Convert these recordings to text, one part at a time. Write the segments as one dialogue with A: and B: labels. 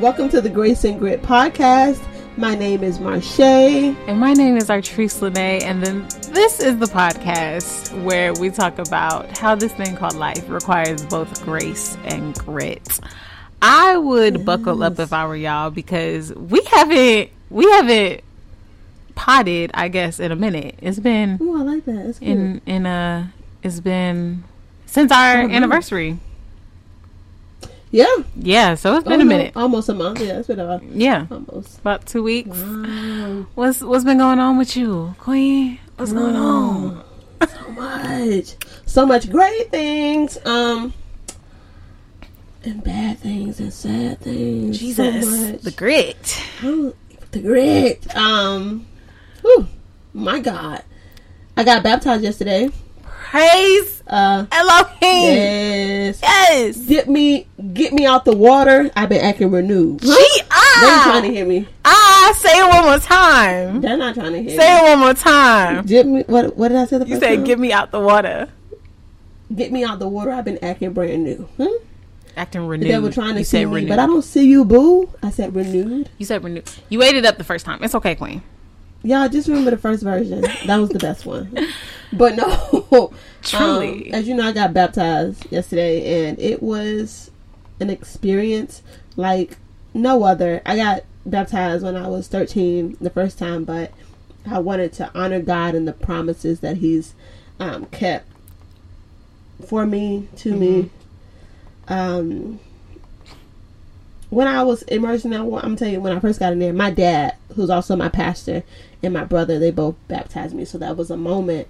A: Welcome to the Grace and Grit podcast. My name is Marshé.
B: And my name is Artrice LaNae, and then this is the podcast where we talk about how this thing called life requires both grace and grit. I would yes. buckle up if I were y'all because we haven't we haven't potted, I guess, in a minute. It's been
A: Oh, I like that. It's
B: good. in in a it's been since our anniversary.
A: Yeah.
B: Yeah, so it's been oh, a minute.
A: No, almost a month. Yeah, it's been a month.
B: Yeah. Almost. About two weeks. Wow. What's what's been going on with you, Queen? What's oh, going on?
A: So much. So much great things. Um and bad things and sad things.
B: Jesus. So the grit.
A: Oh, the grit. Um whew, my God. I got baptized yesterday.
B: Praise uh, Elohim.
A: Yes.
B: Yes.
A: Get me get me out the water. I've been acting renewed.
B: Huh? She ah.
A: They're trying to hear me.
B: Ah, say it one more time.
A: They're not trying to hear me.
B: say
A: me.
B: it one more time.
A: Get me what what did I say the
B: You said get me out the water.
A: Get me out the water. I've been acting brand new. Hmm?
B: Acting renewed.
A: They were trying to you see me, renewed. but I don't see you, boo. I said renewed.
B: You said renewed. You ate it up the first time. It's okay, Queen.
A: Y'all just remember the first version. That was the best one. But no,
B: truly.
A: Um, as you know, I got baptized yesterday, and it was an experience like no other. I got baptized when I was 13 the first time, but I wanted to honor God and the promises that He's um, kept for me, to mm-hmm. me. Um, when I was immersed in that, I'm telling you, when I first got in there, my dad, who's also my pastor, and my brother, they both baptized me. So that was a moment.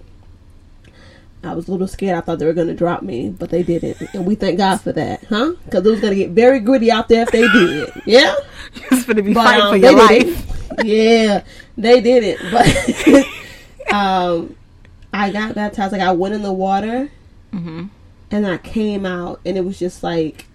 A: I was a little scared. I thought they were going to drop me, but they didn't. And we thank God for that, huh? Because it was going to get very gritty out there if they did. Yeah?
B: It's going to be but, um, for your life.
A: yeah, they did it. But um, I got baptized. Like, I went in the water, mm-hmm. and I came out, and it was just like,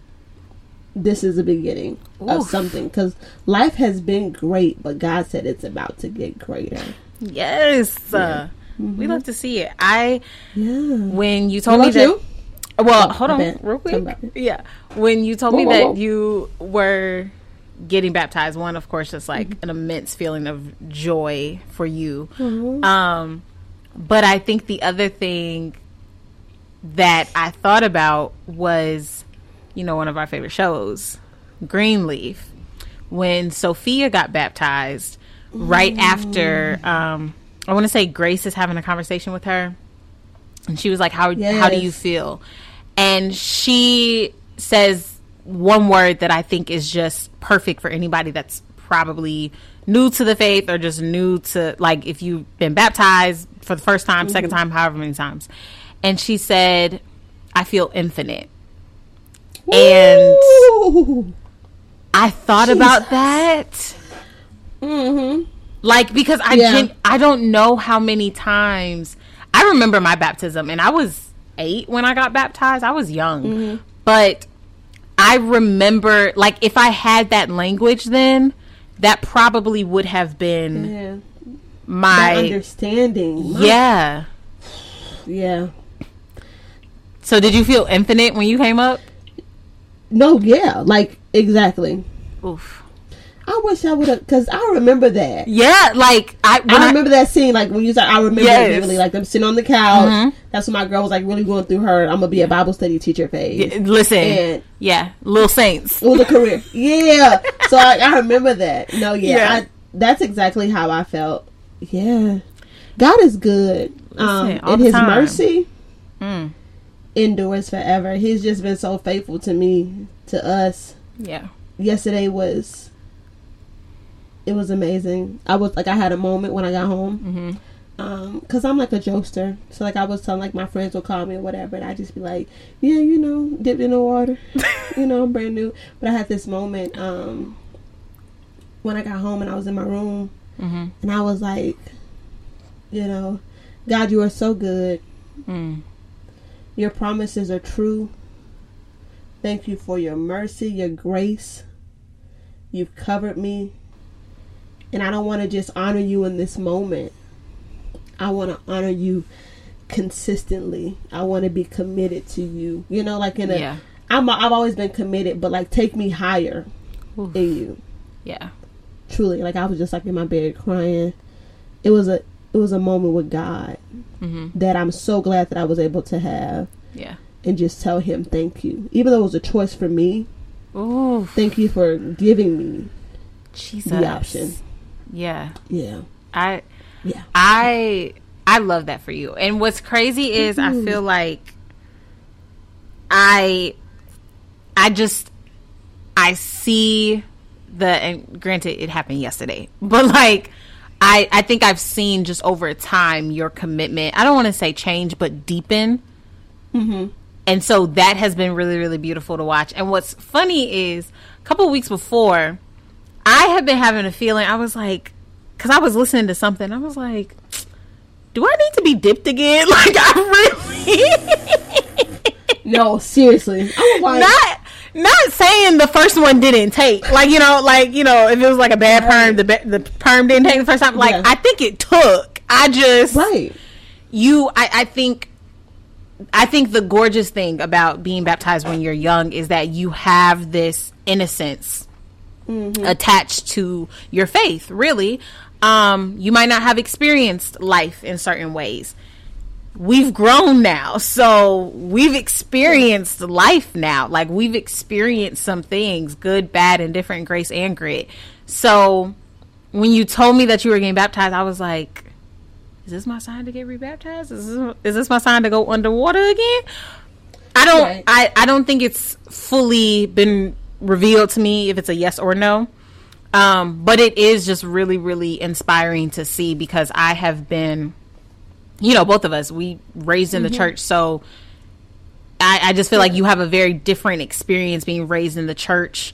A: this is the beginning Oof. of something because life has been great, but God said it's about to get greater.
B: Yes, yeah. mm-hmm. we love to see it. I
A: yeah.
B: When you told me that. You? Well, oh, hold on, real quick. Yeah, when you told whoa, me whoa, that whoa. you were getting baptized, one, of course, it's like mm-hmm. an immense feeling of joy for you. Mm-hmm. Um, but I think the other thing that I thought about was you know, one of our favorite shows, Greenleaf, when Sophia got baptized, right after, um, I want to say Grace is having a conversation with her, and she was like, "How yes. how do you feel?" And she says one word that I think is just perfect for anybody that's probably new to the faith or just new to like if you've been baptized for the first time, mm-hmm. second time, however many times. And she said, "I feel infinite." And I thought Jesus. about that.
A: Mm-hmm.
B: Like because I yeah. gen- I don't know how many times I remember my baptism, and I was eight when I got baptized. I was young, mm-hmm. but I remember like if I had that language then, that probably would have been yeah. my
A: that understanding.
B: Yeah,
A: yeah.
B: So did you feel infinite when you came up?
A: No, yeah, like exactly.
B: Oof.
A: I wish I would have, cause I remember that.
B: Yeah, like I,
A: I remember I, that scene. Like when you said, I remember yes. really, like them sitting on the couch. Mm-hmm. That's when my girl was like really going through her. I'm gonna be a Bible study teacher phase.
B: Yeah, listen, and yeah, little saints.
A: It was a career. yeah, so I, I, remember that. No, yeah, yeah. I, that's exactly how I felt. Yeah, God is good. Um, and His time. mercy. Mm endures forever. He's just been so faithful to me, to us.
B: Yeah.
A: Yesterday was it was amazing. I was like I had a moment when I got home. Mm-hmm. Um, cause I'm like a jokester, so like I was telling like my friends would call me or whatever, and I just be like, yeah, you know, dipped in the water, you know, I'm brand new. But I had this moment um, when I got home and I was in my room, mm-hmm. and I was like, you know, God, you are so good. Mm. Your promises are true. Thank you for your mercy, your grace. You've covered me. And I don't want to just honor you in this moment. I want to honor you consistently. I want to be committed to you. You know, like in a, yeah. I'm, I've always been committed, but like take me higher. Oof. in you.
B: Yeah.
A: Truly, like I was just like in my bed crying. It was a it was a moment with God mm-hmm. that I'm so glad that I was able to have.
B: Yeah.
A: And just tell him thank you. Even though it was a choice for me. Ooh. Thank you for giving me Jesus. the option.
B: Yeah.
A: Yeah.
B: I yeah. I I love that for you. And what's crazy is mm-hmm. I feel like I I just I see the and granted it happened yesterday. But like I I think I've seen just over time your commitment. I don't want to say change, but deepen. Mm-hmm. And so that has been really really beautiful to watch. And what's funny is a couple weeks before, I had been having a feeling. I was like, because I was listening to something. I was like, do I need to be dipped again? Like I
A: really. no, seriously.
B: i Like, not not saying the first one didn't take. Like you know, like you know, if it was like a bad perm, the the perm didn't take the first time. Like yeah. I think it took. I just
A: right.
B: You, I, I think. I think the gorgeous thing about being baptized when you're young is that you have this innocence mm-hmm. attached to your faith, really. Um, you might not have experienced life in certain ways we've grown now. So we've experienced life now. Like we've experienced some things, good, bad, and different, grace and grit. So when you told me that you were getting baptized, I was like, is this my sign to get rebaptized? Is this, is this my sign to go underwater again? I don't right. I, I don't think it's fully been revealed to me if it's a yes or no. Um, but it is just really, really inspiring to see because I have been you know, both of us, we raised in the mm-hmm. church, so I, I just feel yeah. like you have a very different experience being raised in the church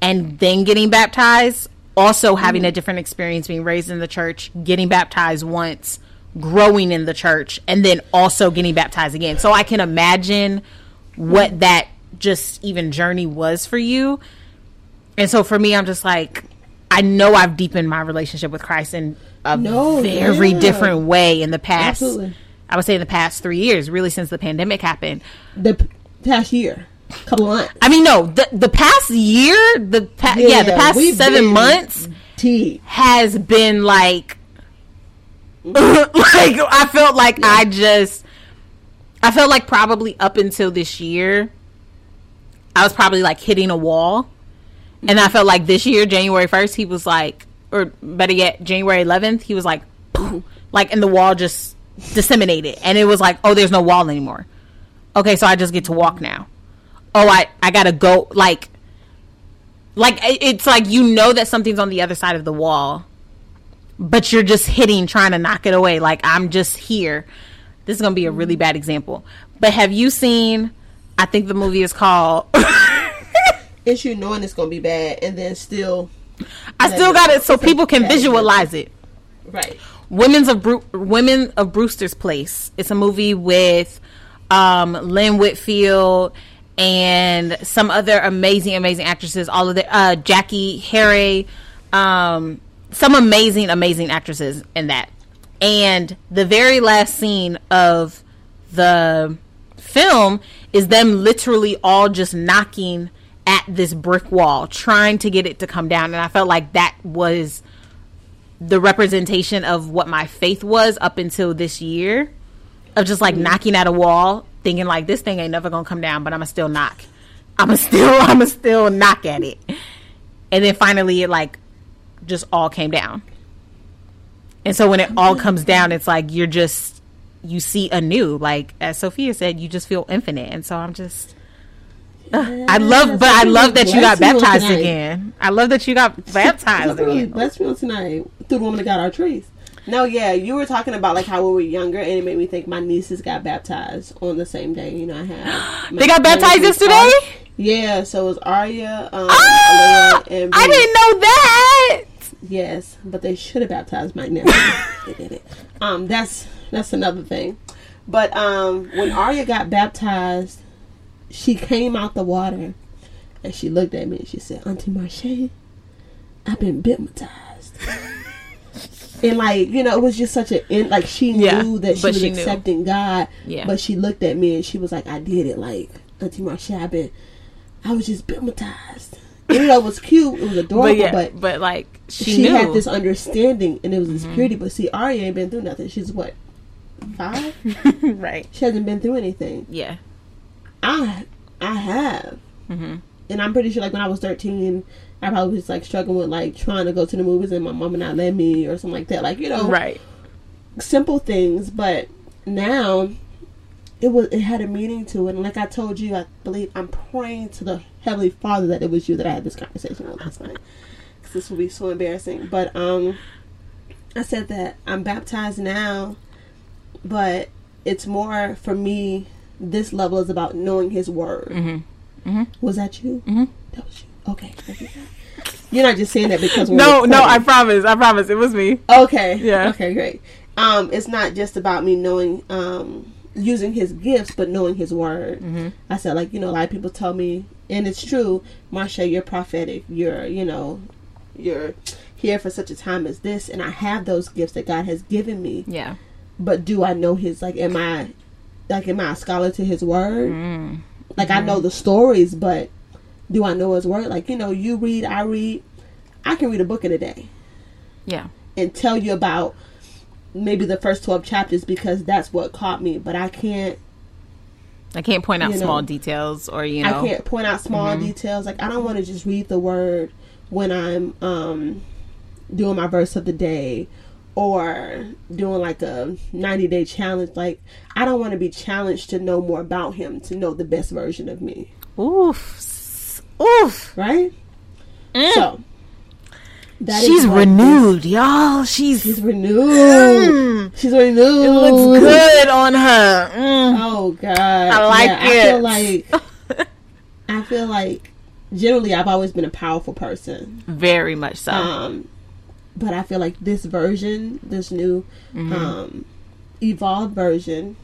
B: and then getting baptized. Also, having mm-hmm. a different experience being raised in the church, getting baptized once, growing in the church, and then also getting baptized again. So I can imagine what mm-hmm. that just even journey was for you. And so for me, I'm just like, I know I've deepened my relationship with Christ and a no, very yeah. different way in the past. Absolutely. I would say in the past three years, really since the pandemic happened.
A: The p- past year, couple months.
B: I mean, no, the the past year, the pa- yeah, yeah, the past seven months
A: tea.
B: has been like, like I felt like yeah. I just, I felt like probably up until this year, I was probably like hitting a wall, mm-hmm. and I felt like this year, January first, he was like, or better yet, January 11th, he was like, like, and the wall just disseminated, and it was like, oh, there's no wall anymore. Okay, so I just get to walk now. Oh, I I gotta go. Like, like it's like you know that something's on the other side of the wall, but you're just hitting, trying to knock it away. Like I'm just here. This is gonna be a really bad example. But have you seen? I think the movie is called.
A: it's you knowing it's gonna be bad, and then still
B: I still got it so people can visualize it.
A: Right.
B: Women's of Bru- Women of Brewster's Place. It's a movie with um, Lynn Whitfield and some other amazing, amazing actresses. All of the uh, Jackée Harry, um, some amazing, amazing actresses in that. And the very last scene of the film is them literally all just knocking at this brick wall trying to get it to come down. And i felt like that was the representation of what my faith was up until this year of just like mm-hmm. knocking at a wall thinking like this thing ain't never gonna come down but i'ma still knock. I'ma still i'ma still knock at it. And then finally it like just all came down. And so when it all comes down it's like you're just you see anew. Like as sophia said you just feel infinite. And so i'm just I love, but I love that you got baptized again. I love that you got baptized again.
A: Bless me tonight through the woman that got our trees. No, yeah, you were talking about like how we were younger, and it made me think my nieces got baptized on the same day. You know, I had
B: they got baptized yesterday.
A: Yeah, so it was Arya, um, oh,
B: and I didn't know that.
A: Yes, but they should have baptized my nephew. they did it. Um, that's that's another thing. But um, when Arya got baptized, she came out the water and she looked at me and she said, Auntie Marshé, I've been baptized. and like, you know, it was just such a like she yeah, knew that she was she accepting knew. God. Yeah. But she looked at me and she was like, I did it like Auntie Marshé, I've been I was just baptized. you know, it was cute. It was adorable, but, yeah,
B: but, but like she,
A: she had this understanding, and it was this mm-hmm. purity. But see, Arya ain't been through nothing. She's what five,
B: right?
A: She hasn't been through anything.
B: Yeah,
A: I I have, mm-hmm. and I'm pretty sure like when I was 13. I probably was like struggling with like trying to go to the movies and my mom would not let me or something like that. Like you know,
B: right?
A: Simple things, but now it was it had a meaning to it. And like I told you, I believe I'm praying to the Heavenly Father that it was you that I had this conversation with last night. Because this will be so embarrassing. But um, I said that I'm baptized now, but it's more for me. This level is about knowing His Word. Mm-hmm. Mm-hmm. Was that you?
B: Mm-hmm.
A: That was you. Okay. You're not just saying that because
B: no, no. I promise. I promise. It was me.
A: Okay.
B: Yeah.
A: Okay. Great. Um, it's not just about me knowing um using his gifts but knowing his word. Mm-hmm. I said like you know a lot of people tell me and it's true, Marshé, you're prophetic. You're you know you're here for such a time as this, and I have those gifts that God has given me.
B: Yeah.
A: But do I know His like? Am I like am I a scholar to His word? Mm. Like mm-hmm. I know the stories, but do I know His word? Like you know, you read, I read. I can read a book in a day.
B: Yeah.
A: And tell you about maybe the first 12 chapters because that's what caught me but i can't
B: i can't point out small know, details or you know
A: i can't point out small mm-hmm. details like i don't want to just read the word when i'm um doing my verse of the day or doing like a 90 day challenge like i don't want to be challenged to know more about him to know the best version of me
B: oof oof
A: right mm. so
B: that she's renewed, this. y'all. She's
A: she's renewed. Mm. She's renewed.
B: It looks good on her.
A: Mm. Oh God,
B: I like yeah, it.
A: I feel like I feel like generally I've always been a powerful person.
B: Very much so.
A: Um, but I feel like this version, this new mm-hmm. um, evolved version.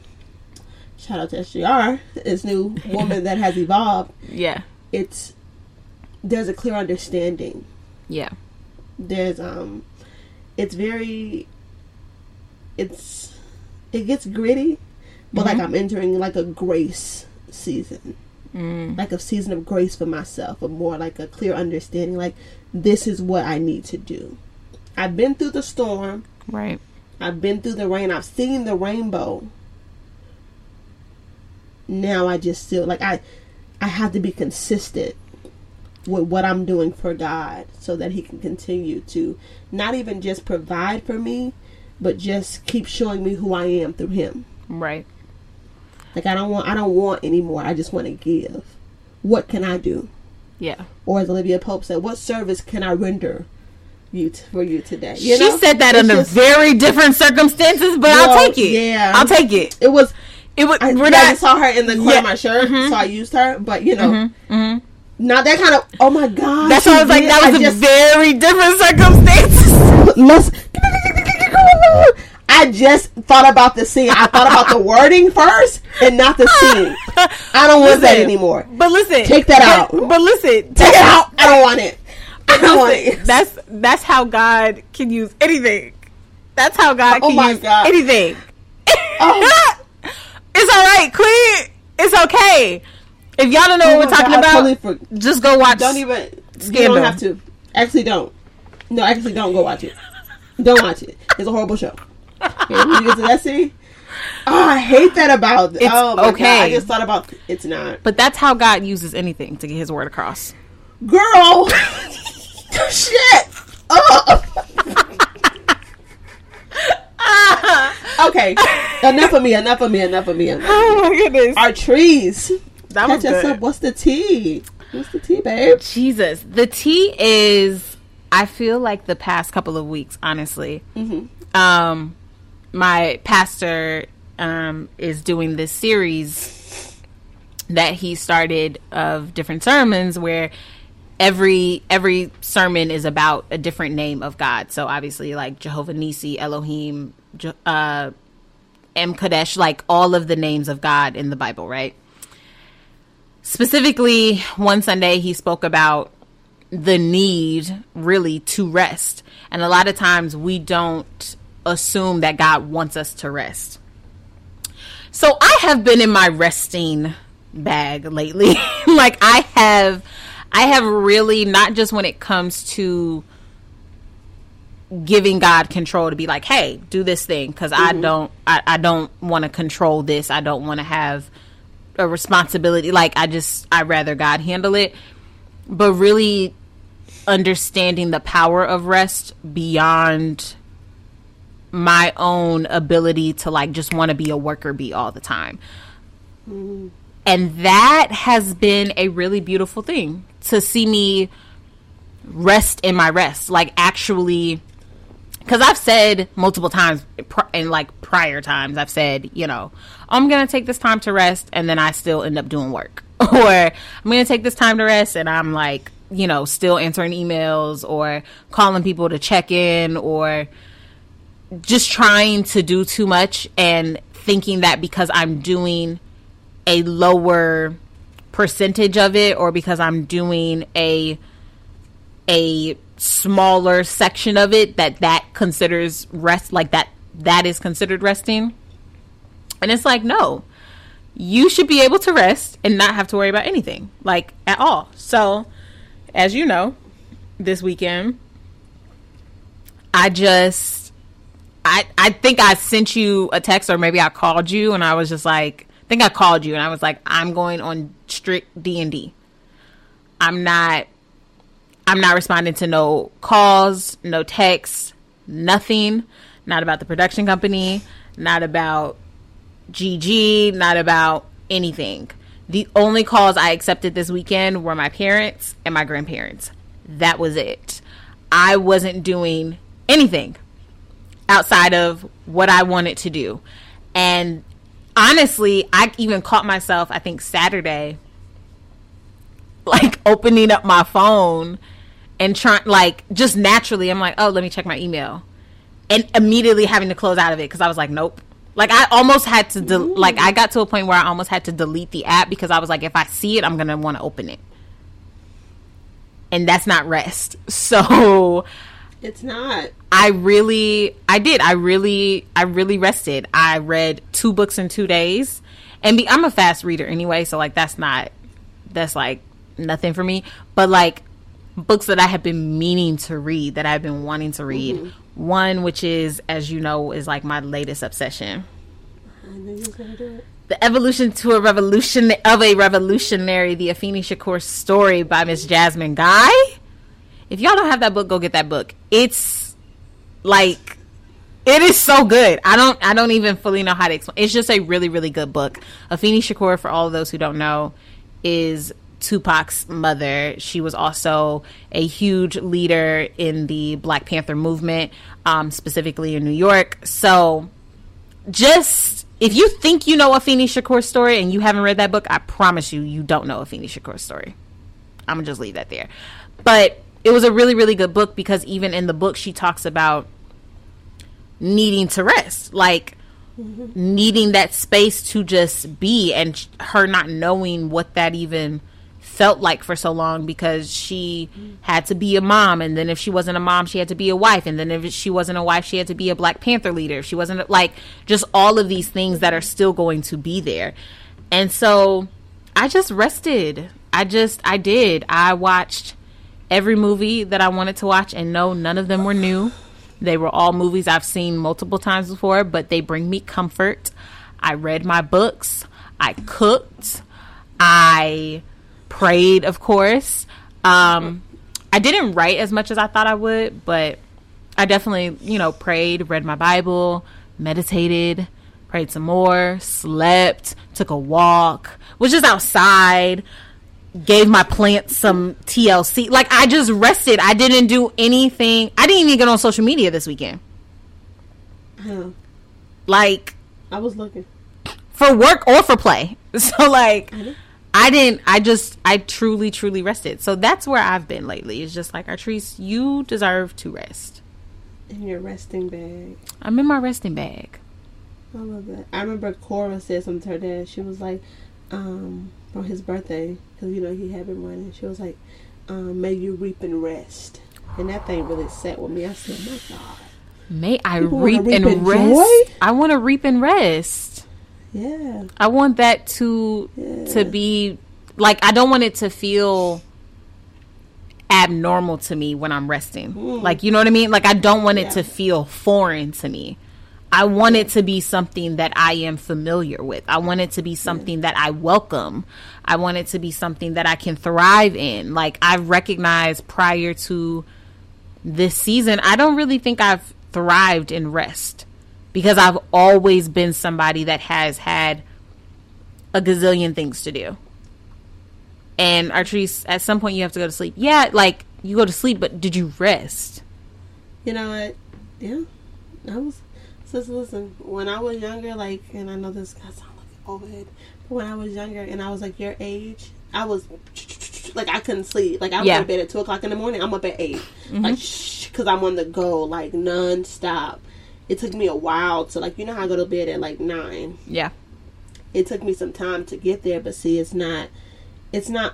A: Shout out to SGR, this new woman that has evolved.
B: Yeah,
A: it's there's a clear understanding.
B: Yeah
A: there's um it's very it's it gets gritty but mm-hmm. like i'm entering like a grace season mm. like a season of grace for myself a more like a clear understanding like this is what i need to do i've been through the storm
B: right
A: i've been through the rain i've seen the rainbow now i just still like i i have to be consistent with what I'm doing for God so that He can continue to not even just provide for me, but just keep showing me who I am through Him.
B: Right.
A: Like I don't want I don't want anymore. I just want to give. What can I do?
B: Yeah.
A: Or as Olivia Pope said, what service can I render you t- for you today?
B: You
A: she
B: know? said that it's under just, very different circumstances, but well, I'll take it.
A: Yeah.
B: I'll take it.
A: It was
B: it was.
A: I,
B: yeah,
A: not, I saw her in the corner yeah. of my shirt, mm-hmm. so I used her. But you know, mm-hmm. Mm-hmm. Not that kind of. Oh my god.
B: That's why I was like, that was I a just, very different circumstances.
A: Let's. I just thought about the scene. I thought about the wording first and not the scene. I don't want listen, that anymore.
B: But listen,
A: take that
B: but,
A: out.
B: But listen,
A: take it out. I don't want it. I don't.
B: That's that's how God can use anything. That's how God oh can oh use God. anything. Oh. it's all right, Queen. It's okay. If y'all don't know oh what we're oh talking God, about, totally for- just go watch.
A: Don't even. Scandal. You don't have to. Actually, don't. No, actually, don't go watch it. Don't watch it. It's a horrible show. Okay, when you get to that scene, oh, I hate that about. It's oh okay. God, I just thought about. It's not.
B: But that's how God uses anything to get His word across.
A: Girl, shit. Oh. okay, enough of me. Enough of me. Enough of me. Enough
B: oh my goodness.
A: Artrice
B: that Catch us up.
A: What's the tea? What's the tea, babe?
B: Jesus, the tea is. I feel like the past couple of weeks, honestly. Mm-hmm. Um, my pastor um, is doing this series that he started of different sermons where every every sermon is about a different name of God. So obviously, like Jehovah Nissi, Elohim, uh, Em Kadesh, like all of the names of God in the Bible, right? Specifically, one Sunday he spoke about the need really to rest. And a lot of times we don't assume that God wants us to rest. So I have been in my resting bag lately. like I have I have really not just when it comes to giving God control to be like, hey, do this thing because mm-hmm. I don't, I, I don't want to control this. I don't want to have a responsibility. Like I just, I rather God handle it. But really understanding the power of rest beyond my own ability to like just want to be a worker bee all the time. Mm-hmm. And that has been a really beautiful thing to see me rest in my rest, like actually because I've said multiple times in like prior times, I've said, you know, I'm gonna take this time to rest, and then I still end up doing work, or I'm gonna take this time to rest, and I'm like, you know, still answering emails or calling people to check in, or just trying to do too much and thinking that because I'm doing a lower percentage of it, or because I'm doing a a smaller section of it that that considers rest like that that is considered resting? And it's like no. You should be able to rest and not have to worry about anything like at all. So as you know this weekend i just i i think i sent you a text or maybe i called you and i was just like i think i called you and i was like i'm going on strict d&d i'm not I'm not responding to no calls, no texts, nothing. Not about the production company, not about GG, not about anything. The only calls I accepted this weekend were my parents and my grandparents. That was it. I wasn't doing anything outside of what I wanted to do. And honestly, I even caught myself, I think Saturday, like opening up my phone and trying like just naturally i'm like oh let me check my email. And immediately having to close out of it because i was like nope. Like i almost had to de- like i got to a point where i almost had to delete the app because i was like if i see it i'm gonna want to open it. And that's not rest. So
A: it's not
B: i really i did i really i really rested i read two books in two days and be, i'm a fast reader anyway so like that's not that's like nothing for me but like books that I have been meaning to read, that I've been wanting to read. Mm-hmm. One, which is, as you know, is like my latest obsession. The evolution to a revolution of a revolutionary, the Afeni Shakur story by Miss Jasmine Guy. If y'all don't have that book, go get that book. It's like it is so good. I don't I don't even fully know how to explain. It's just a really really good book. Afeni Shakur, for all of those who don't know, is Tupac's mother. She was also a huge leader in the Black Panther movement, um, specifically in New York. So, just if you think you know Afeni Shakur's story and you haven't read that book, I promise you, you don't know Afeni Shakur's story. I'm gonna just leave that there. But it was a really, really good book because even in the book, she talks about needing to rest, like mm-hmm. needing that space to just be, and her not knowing what that even felt like for so long because she had to be a mom. And then if she wasn't a mom she had to be a wife. And then if she wasn't a wife she had to be a black panther leader. If she wasn't like just all of these things that are still going to be there. And so i just rested. I just i did. I watched every movie that i wanted to watch and no none of them were new. They were all movies i've seen multiple times before but they bring me comfort. I read my books. I cooked. I prayed, of course. Um, I didn't write as much as I thought I would, but I definitely, you know, prayed, read my Bible, meditated, prayed some more, slept, took a walk, was just outside, gave my plants some TLC. Like I just rested. I didn't do anything. I didn't even get on social media this weekend. Huh. Like
A: I was looking
B: for work or for play. So like I didn't. I just. I truly, truly rested. So that's where I've been lately. It's just like Artrice, you deserve to rest.
A: In your resting bag.
B: I'm in my resting bag.
A: I love that. I remember Cora said something to her dad. She was like, um, on his birthday, because you know he had been running. She was like, um, "May you reap and rest," and that thing really sat with me. I said, "My God."
B: May I reap, reap, and, and rest? Joy? I want to reap and rest.
A: Yeah. I
B: want that to yeah. to be like I don't want it to feel abnormal to me when I'm resting. Mm. Like, you know what I mean? Like, I don't want it yeah. to feel foreign to me. I want it to be something that I am familiar with. I want it to be something that I welcome. I want it to be something that I can thrive in. Like, I recognize prior to this season, I don't really think I've thrived in rest because I've always been somebody that has had a gazillion things to do. And Artrice, at some point you have to go to sleep. Yeah, like you go to sleep, but did you rest?
A: You know what? Yeah, I was. Listen, when I was younger, like, and I know this guy sounds like old but when I was younger and I was like your age, I was like I couldn't sleep. Like I was yeah. to bed at two o'clock in the morning. I'm up at 8 mm-hmm. like because I'm on the go, like nonstop. It took me a while to like you know how I go to bed at like nine.
B: Yeah.
A: It took me some time to get there, but see, it's not it's not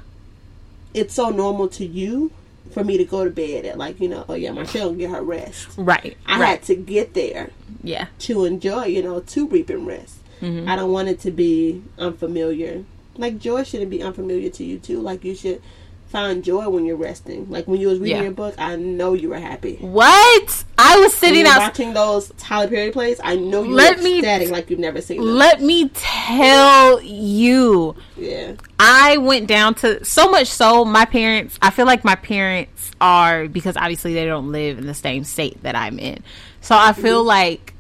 A: it's so normal to you for me to go to bed at like you know oh yeah Marshall get her rest
B: right
A: I
B: right.
A: had to get there
B: yeah
A: to enjoy you know to reap and rest mm-hmm. I don't want it to be unfamiliar like joy shouldn't be unfamiliar to you too like you should find joy when you're resting. Like when you was reading yeah. your book, I know you were happy.
B: What? I was sitting out
A: watching those Tyler Perry plays. I know you let were me, ecstatic like you've never seen. Them.
B: Let me tell you.
A: Yeah.
B: I went down to so much so my parents. I feel like my parents are because obviously they don't live in the same state that I'm in. So I feel mm-hmm. like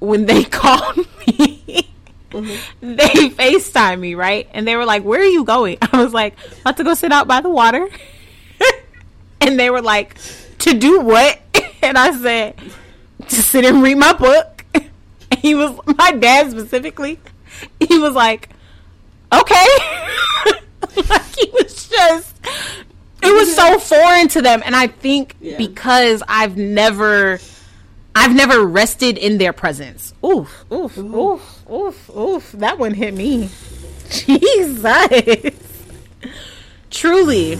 B: when they called me Mm-hmm. They FaceTime me, right? And they were like, Where are you going? I was like, About to go sit out by the water. and they were like, To do what? and I said, just sit and read my book. And he was, my dad specifically, he was like, Okay. like he was just, it was so foreign to them. And I think yeah. because I've never, I've never rested in their presence. Oof, oof, oof. oof oof, oof. That one hit me. Jesus. Truly.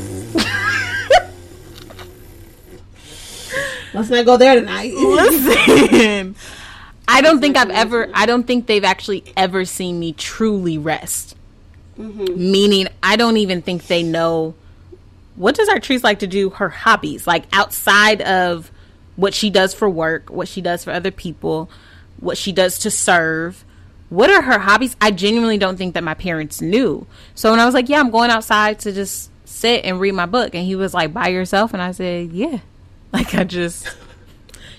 A: Let's not go there tonight.
B: Listen. I don't think I've ever I don't think they've actually ever seen me truly rest. Mm-hmm. Meaning I don't even think they know what does Artrice like to do her hobbies like outside of what she does for work, what she does for other people, what she does to serve what are her hobbies? I genuinely don't think that my parents knew. So when I was like, yeah, I'm going outside to just sit and read my book, and he was like, by yourself, and I said, yeah. Like I just,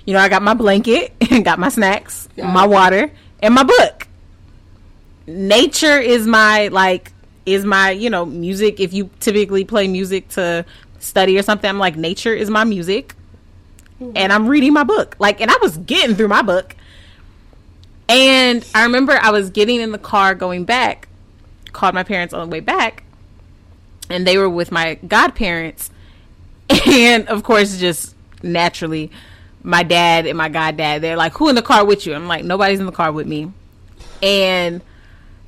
B: you know, I got my blanket and got my snacks, yeah. my water, and my book. Nature is my like is my you know music. If you typically play music to study or something, I'm like nature is my music, mm-hmm. and I'm reading my book. Like, and I was getting through my book and I remember I was getting in the car going back, called my parents on the way back, and they were with my godparents. And of course, just naturally, my dad and my goddad, they're like, Who in the car with you? I'm like, Nobody's in the car with me. And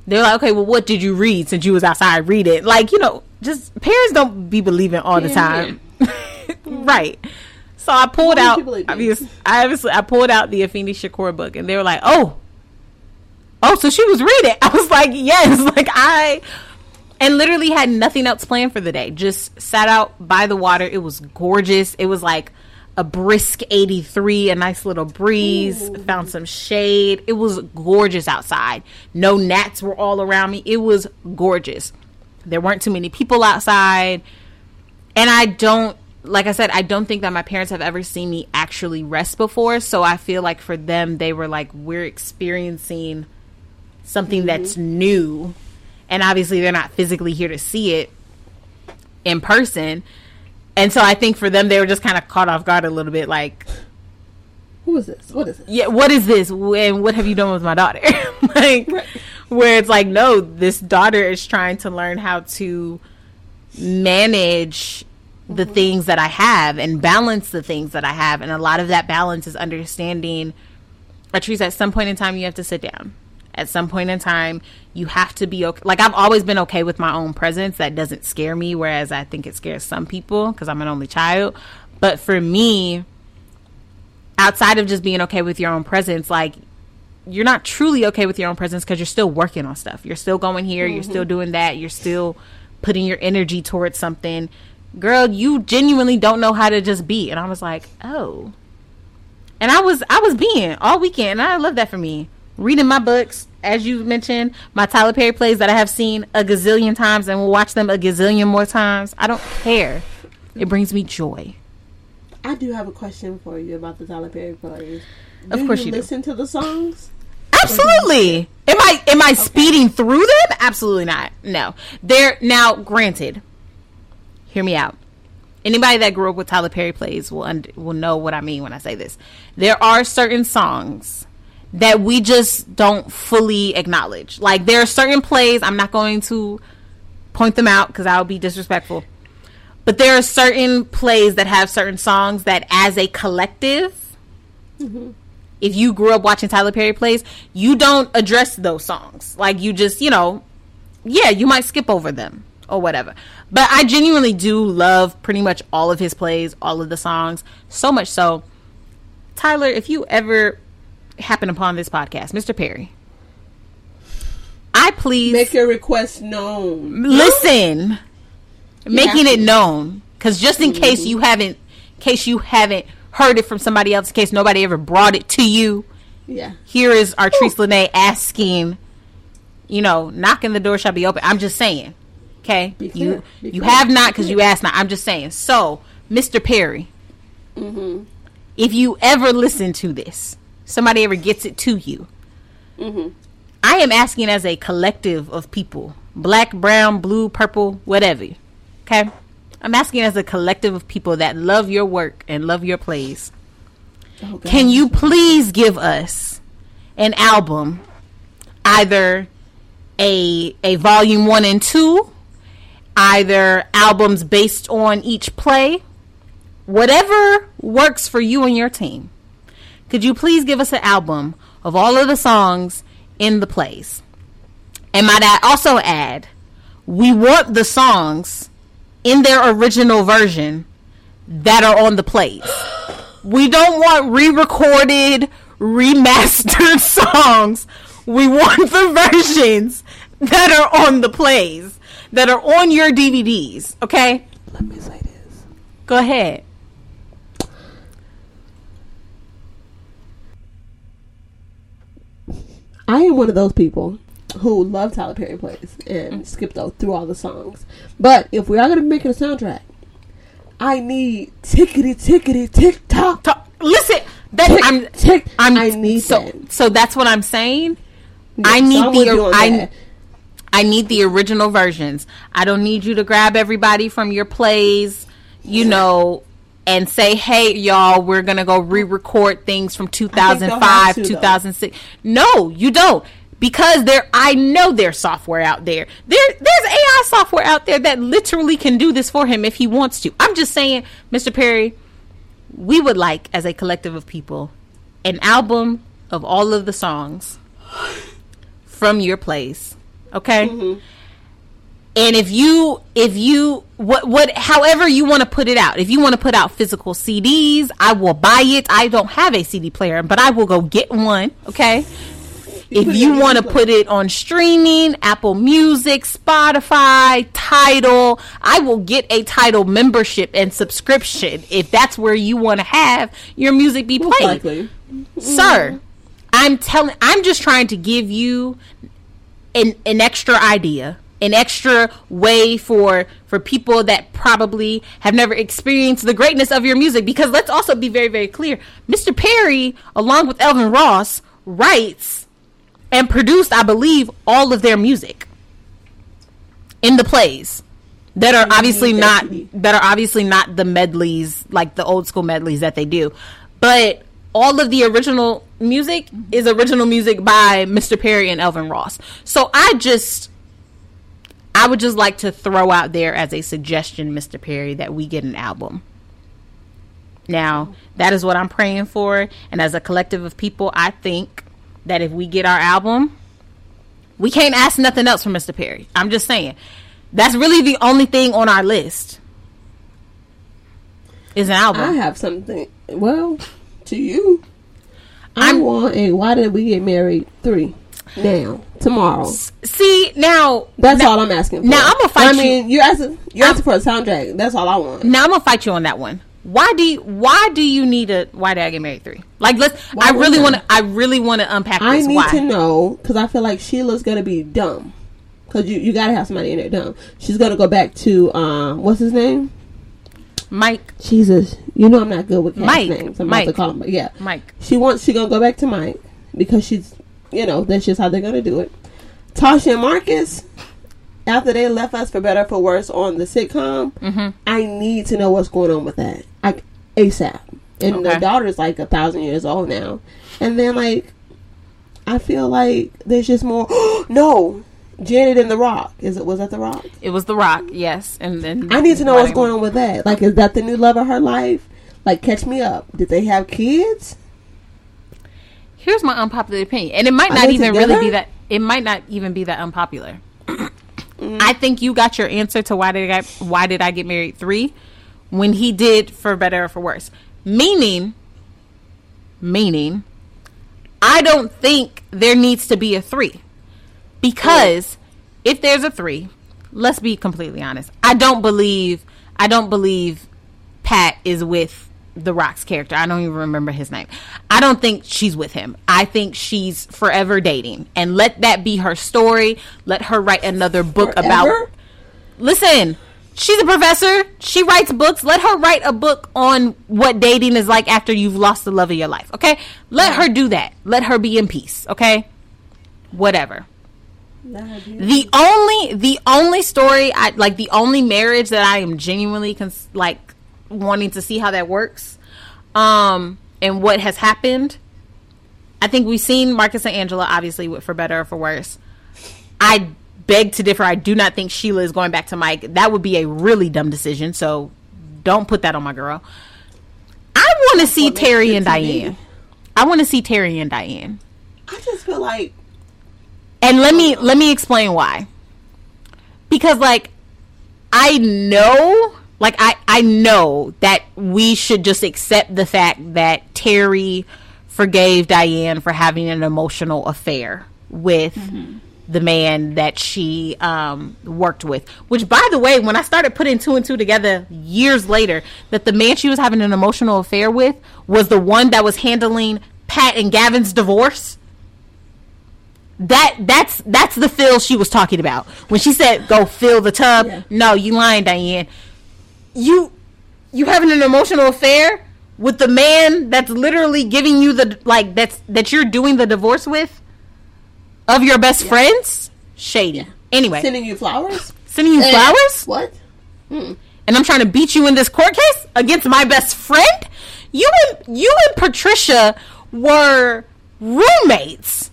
B: they're like, Okay, well, what did you read since you was outside? Read it. Like, you know, just parents don't be believing all the time. right. So I pulled out. Obviously, I obviously I pulled out the Afeni Shakur book, and they were like, "Oh, oh, so she was reading. I was like, yes, like I, and literally had nothing else planned for the day. Just sat out by the water. It was gorgeous. It was like a brisk 83, a nice little breeze. Ooh. Found some shade. It was gorgeous outside. No gnats were all around me. It was gorgeous. There weren't too many people outside. And I don't like I said, I don't think that my parents have ever seen me actually rest before. So I feel like for them, they were like, we're experiencing something mm-hmm. that's new and obviously they're not physically here to see it in person and so i think for them they were just kind of caught off guard a little bit like
A: who is this? What is this?
B: yeah what is this? And what have you done with my daughter? Like right. where it's like no this daughter is trying to learn how to manage the mm-hmm. things that i have and balance the things that i have. And a lot of that balance is understanding Patrice, at some point in time you have to sit down at some point in time you have to be okay like i've always been okay with my own presence that doesn't scare me whereas i think it scares some people because i'm an only child but for me outside of just being okay with your own presence like you're not truly okay with your own presence because you're still working on stuff you're still going here mm-hmm. you're still doing that you're still putting your energy towards something girl, you genuinely don't know how to just be. And I was like, oh. And I was I was being all weekend. And I love that for me. Reading my books, as you mentioned, my Tyler Perry plays that I have seen a gazillion times and will watch them a gazillion more times. I don't care. It brings me joy.
A: I do have a question for you about the Tyler Perry plays.
B: Do of course you,
A: you listen
B: do.
A: to the songs.
B: Absolutely. Am I am I okay. speeding through them? Absolutely not. No. They're now granted. Hear me out. Anybody that grew up with Tyler Perry plays will un- will know what I mean when I say this. There are certain songs that we just don't fully acknowledge. Like there are certain plays, I'm not going to point them out because I'll be disrespectful. But there are certain plays that have certain songs that, as a collective, mm-hmm. if you grew up watching Tyler Perry plays, you don't address those songs. Like you just, you know, yeah, you might skip over them or whatever. But I genuinely do love pretty much all of his plays, all of the songs, so much so. Tyler, if you ever happen upon this podcast, Mr. Perry. I please
A: make your request known.
B: Listen, making it known because just in mm-hmm. case you haven't, case you haven't heard it from somebody else, in case nobody ever brought it to you.
A: Yeah.
B: Here is Artrice LaNae asking, you know, knocking the door shall be open. I'm just saying. Okay. You you have not because you asked not. I'm just saying. So, Mr. Perry, mm-hmm. if you ever listen to this, somebody ever gets it to you. Mm-hmm. I am asking as a collective of people black, brown, blue, purple, whatever. Okay? I'm asking as a collective of people that love your work and love your plays. Oh, Can you please give us an album, either a a volume one and two, either albums based on each play, whatever works for you and your team. Could you please give us an album of all of the songs in the plays? And might I also add, we want the songs in their original version that are on the plays. We don't want re recorded, remastered songs. We want the versions that are on the plays, that are on your DVDs, okay?
A: Let me say this.
B: Go ahead.
A: One of those people who love Tyler Perry plays and mm. skip through all the songs. But if we are going to be making a soundtrack, I need tickety tickety tick tock.
B: Listen, that tick, I'm
A: tick. I'm I need
B: so
A: that.
B: so that's what I'm saying. Yes, I need the I, I need the original versions. I don't need you to grab everybody from your plays, you know, and say, "Hey, y'all, we're gonna go re-record things from 2005, 2006." No, you don't, because there. I know there's software out there. There, there's AI software out there that literally can do this for him if he wants to. I'm just saying, Mr. Perry, we would like, as a collective of people, an album of all of the songs from your place. Okay. Mm-hmm and if you if you what what however you want to put it out if you want to put out physical cds i will buy it. I don't have a cd player but i will go get one okay? If you want to put it on streaming apple music spotify Tidal i will get a Tidal membership and subscription if that's where you want to have your music be played. sir i'm telling i'm just trying to give you an, an extra idea an extra way for for people that probably have never experienced the greatness of your music because let's also be very very clear mr perry along with elvin ross writes and produced i believe all of their music in the plays that are obviously not that are obviously not the medleys like the old school medleys that they do but all of the original music is original music by Mr. Perry and Elvin Ross. So I just I would just like to throw out there as a suggestion, Mr. Perry, that we get an album. Now, that is what I'm praying for. And as a collective of people, I think that if we get our album, we can't ask nothing else from Mr. Perry. I'm just saying. That's really the only thing on our list. Is an album.
A: I have something. Well, to you. I I'm, want a Why Did We Get Married 3. Now, tomorrow.
B: See now,
A: that's now, all I'm asking. For.
B: Now I'm gonna fight I
A: you. I mean, you asking you asking for a soundtrack. That's all I want.
B: Now I'm gonna fight you on that one. Why do you, why do you need a why did I get married three? Like let's why I really want to I really want to unpack.
A: I
B: this.
A: need
B: why?
A: to know because I feel like Sheila's gonna be dumb because you you gotta have somebody in there dumb. She's gonna go back to um what's his name
B: Mike.
A: Jesus, you know I'm not good with Mike. names. I'm Mike. about to call him, but yeah,
B: Mike.
A: She wants she gonna go back to Mike because she's, you know, that's just how they're gonna do it. Tasha and Marcus, after they left us for better for worse on the sitcom, mm-hmm. I need to know what's going on with that, like ASAP. And okay. the daughter's like a thousand years old now, and then like, I feel like there's just more. no, Janet and The Rock. Is it was that The Rock?
B: It was The Rock, yes. And then
A: I need to know what's going on with that. Like, is that the new love of her life? Like, catch me up. Did they have kids?
B: Here's my unpopular opinion, and it might not even together? really be that. It might not even be that unpopular. mm. I think you got your answer to why did I why did I get married three when he did for better or for worse. Meaning, meaning, I don't think there needs to be a three. Because if there's a three, let's be completely honest. I don't believe I don't believe Pat is with the Rock's character. I don't even remember his name. I don't think she's with him. I think she's forever dating. And let that be her story. Let her write another book forever? about Listen, she's a professor. She writes books. Let her write a book on what dating is like after you've lost the love of your life. Okay? Let her do that. Let her be in peace. Okay? Whatever. The only the only story I like the only marriage that I am genuinely cons- like wanting to see how that works um and what has happened. I think we've seen Marcus and Angela obviously for better or for worse. I beg to differ. I do not think Sheila is going back to Mike. That would be a really dumb decision so don't put that on my girl. I want to see Terry and Diane. I want to see Terry and Diane.
A: I just feel like
B: and let me let me explain why. Because like I know like I I know that we should just accept the fact that Terry forgave Diane for having an emotional affair with mm-hmm. the man that she um, worked with. Which, by the way, when I started putting two and two together years later, that the man she was having an emotional affair with was the one that was handling Pat and Gavin's divorce that that's that's the fill she was talking about when she said go fill the tub. Yeah. No, you lying, Diane. You you having an emotional affair with the man that's literally giving you the like that's that you're doing the divorce with of your best yeah. friends. Shady. Yeah. Anyway,
A: sending you flowers.
B: Sending you flowers.
A: What?
B: And I'm trying to beat you in this court case against my best friend. You and you and Patricia were roommates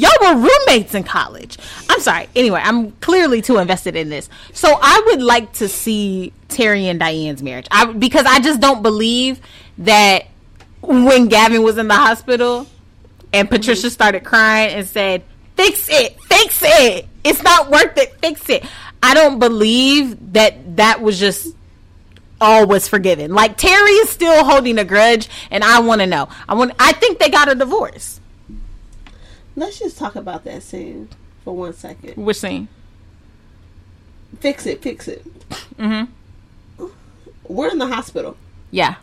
B: Y'all were roommates in college. I'm sorry. Anyway, I'm clearly too invested in this. So I would like to see Terry and Diane's marriage. I because I just don't believe that when Gavin was in the hospital and Patricia started crying and said, "Fix it, fix it. It's not worth it. Fix it." I don't believe that that was just all was forgiven. Like Terry is still holding a grudge, and I want to know. I want. I think they got a divorce.
A: Let's just talk about that scene for one second.
B: Which scene?
A: Fix it, fix it. Mm-hmm. We're in the hospital.
B: Yeah.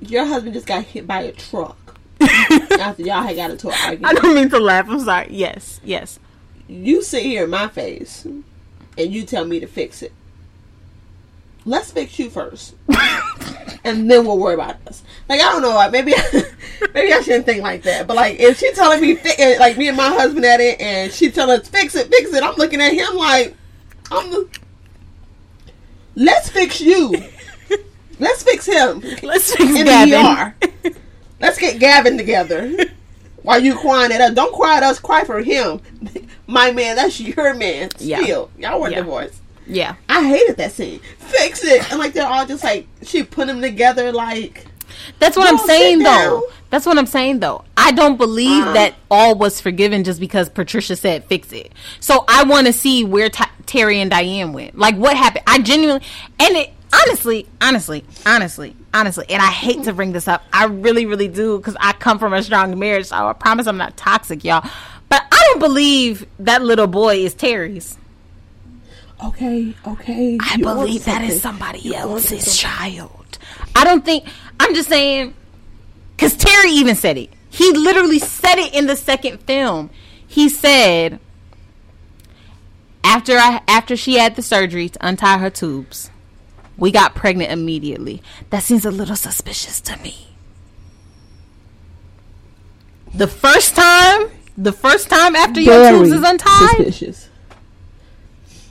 A: Your husband just got hit by a truck. after y'all had got into an argument.
B: I don't mean to laugh. I'm sorry. Yes, yes.
A: You sit here in my face and you tell me to fix it. Let's fix you first. and then we'll worry about us. Like I don't know, maybe maybe I shouldn't think like that. But like if she's telling me eh, like me and my husband at it, and she telling us fix it, fix it, I'm looking at him like I'm the. Let's fix you. Let's fix him.
B: Let's fix in Gavin.
A: The ER. Let's get Gavin together. While you crying at us, don't cry at us. Cry for him. My man, that's your man. Still, yeah. y'all were yeah. divorced.
B: Yeah.
A: I hated that scene. Fix it. And like they're all just like she put them together like
B: That's what I'm saying though. That's what I'm saying though. I don't believe uh, that all was forgiven just because Patricia said fix it. So I want to see where t- Terry and Diane went. Like what happened? I genuinely and it honestly, honestly, honestly, honestly, and I hate to bring this up. I really, really do because I come from a strong marriage. So I promise I'm not toxic, y'all. But I don't believe that little boy is Terry's.
A: Okay, okay.
B: I you believe that is somebody you else's child. I don't think. I'm just saying. Because Terry even said it. He literally said it in the second film. He said after I after she had the surgery to untie her tubes, we got pregnant immediately. That seems a little suspicious to me. The first time, the first time after Very your tubes is untied, suspicious.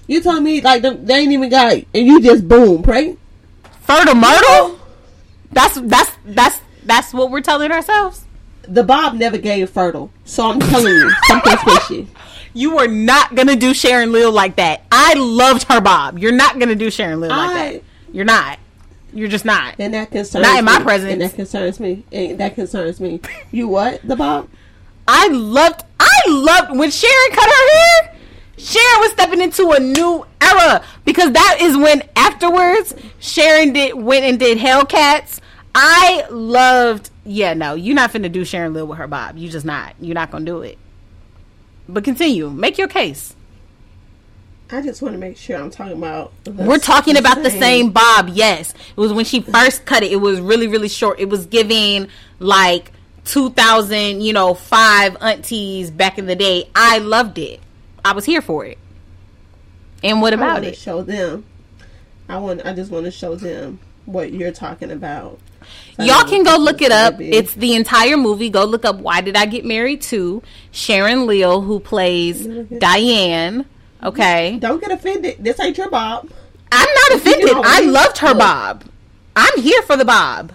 A: You told me like they ain't even got, and you just boom, right?
B: Fertile myrtle. That's that's that's that's what we're telling ourselves.
A: The Bob never gave fertile, so I'm telling you something fishy.
B: You were not gonna do Sharon Leal like that. I loved her Bob. You're not gonna do Sharon like I, that. You're not. You're just not.
A: And that concerns
B: not in my presence.
A: And that concerns me. And that concerns me. You what? The Bob?
B: I loved. I loved when Sharon cut her hair. Sharon was stepping into a new era because that is when afterwards Sharon did went and did Hellcats. I loved. Yeah, no, you're not finna do Sharon Leal with her Bob. You just not. You're not gonna do it. But continue. Make your case.
A: I just want to make sure I'm talking about.
B: We're talking about same. the same Bob. Yes, it was when she first cut it. It was really really short. It was giving like 2000, you know, five aunties back in the day. I loved it. I was here for it. And what about it?
A: Show them. I want. I just want to show them what you're talking about.
B: Y'all can go look it up. It's the entire movie. Go look up Why Did I Get Married to Sharon Leal, who plays Diane. Okay.
A: Don't get offended. This ain't your Bob.
B: I'm not offended. I loved her Bob. I'm here for the Bob.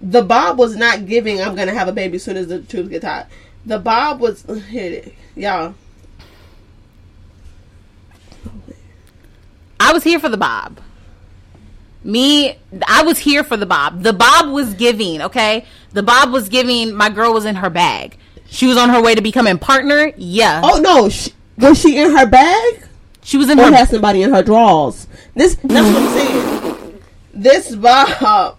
A: The Bob was not giving. I'm gonna have a baby as soon as the tubes get tied. The Bob was hit it, y'all.
B: I was here for the Bob. Me, I was here for the Bob. The Bob was giving, okay? The Bob was giving, my girl was in her bag. She was on her way to becoming partner. Yeah.
A: Oh no, she, was she in her bag?
B: She was in
A: or
B: her.
A: had somebody in her drawers. This that's what I'm saying. This Bob.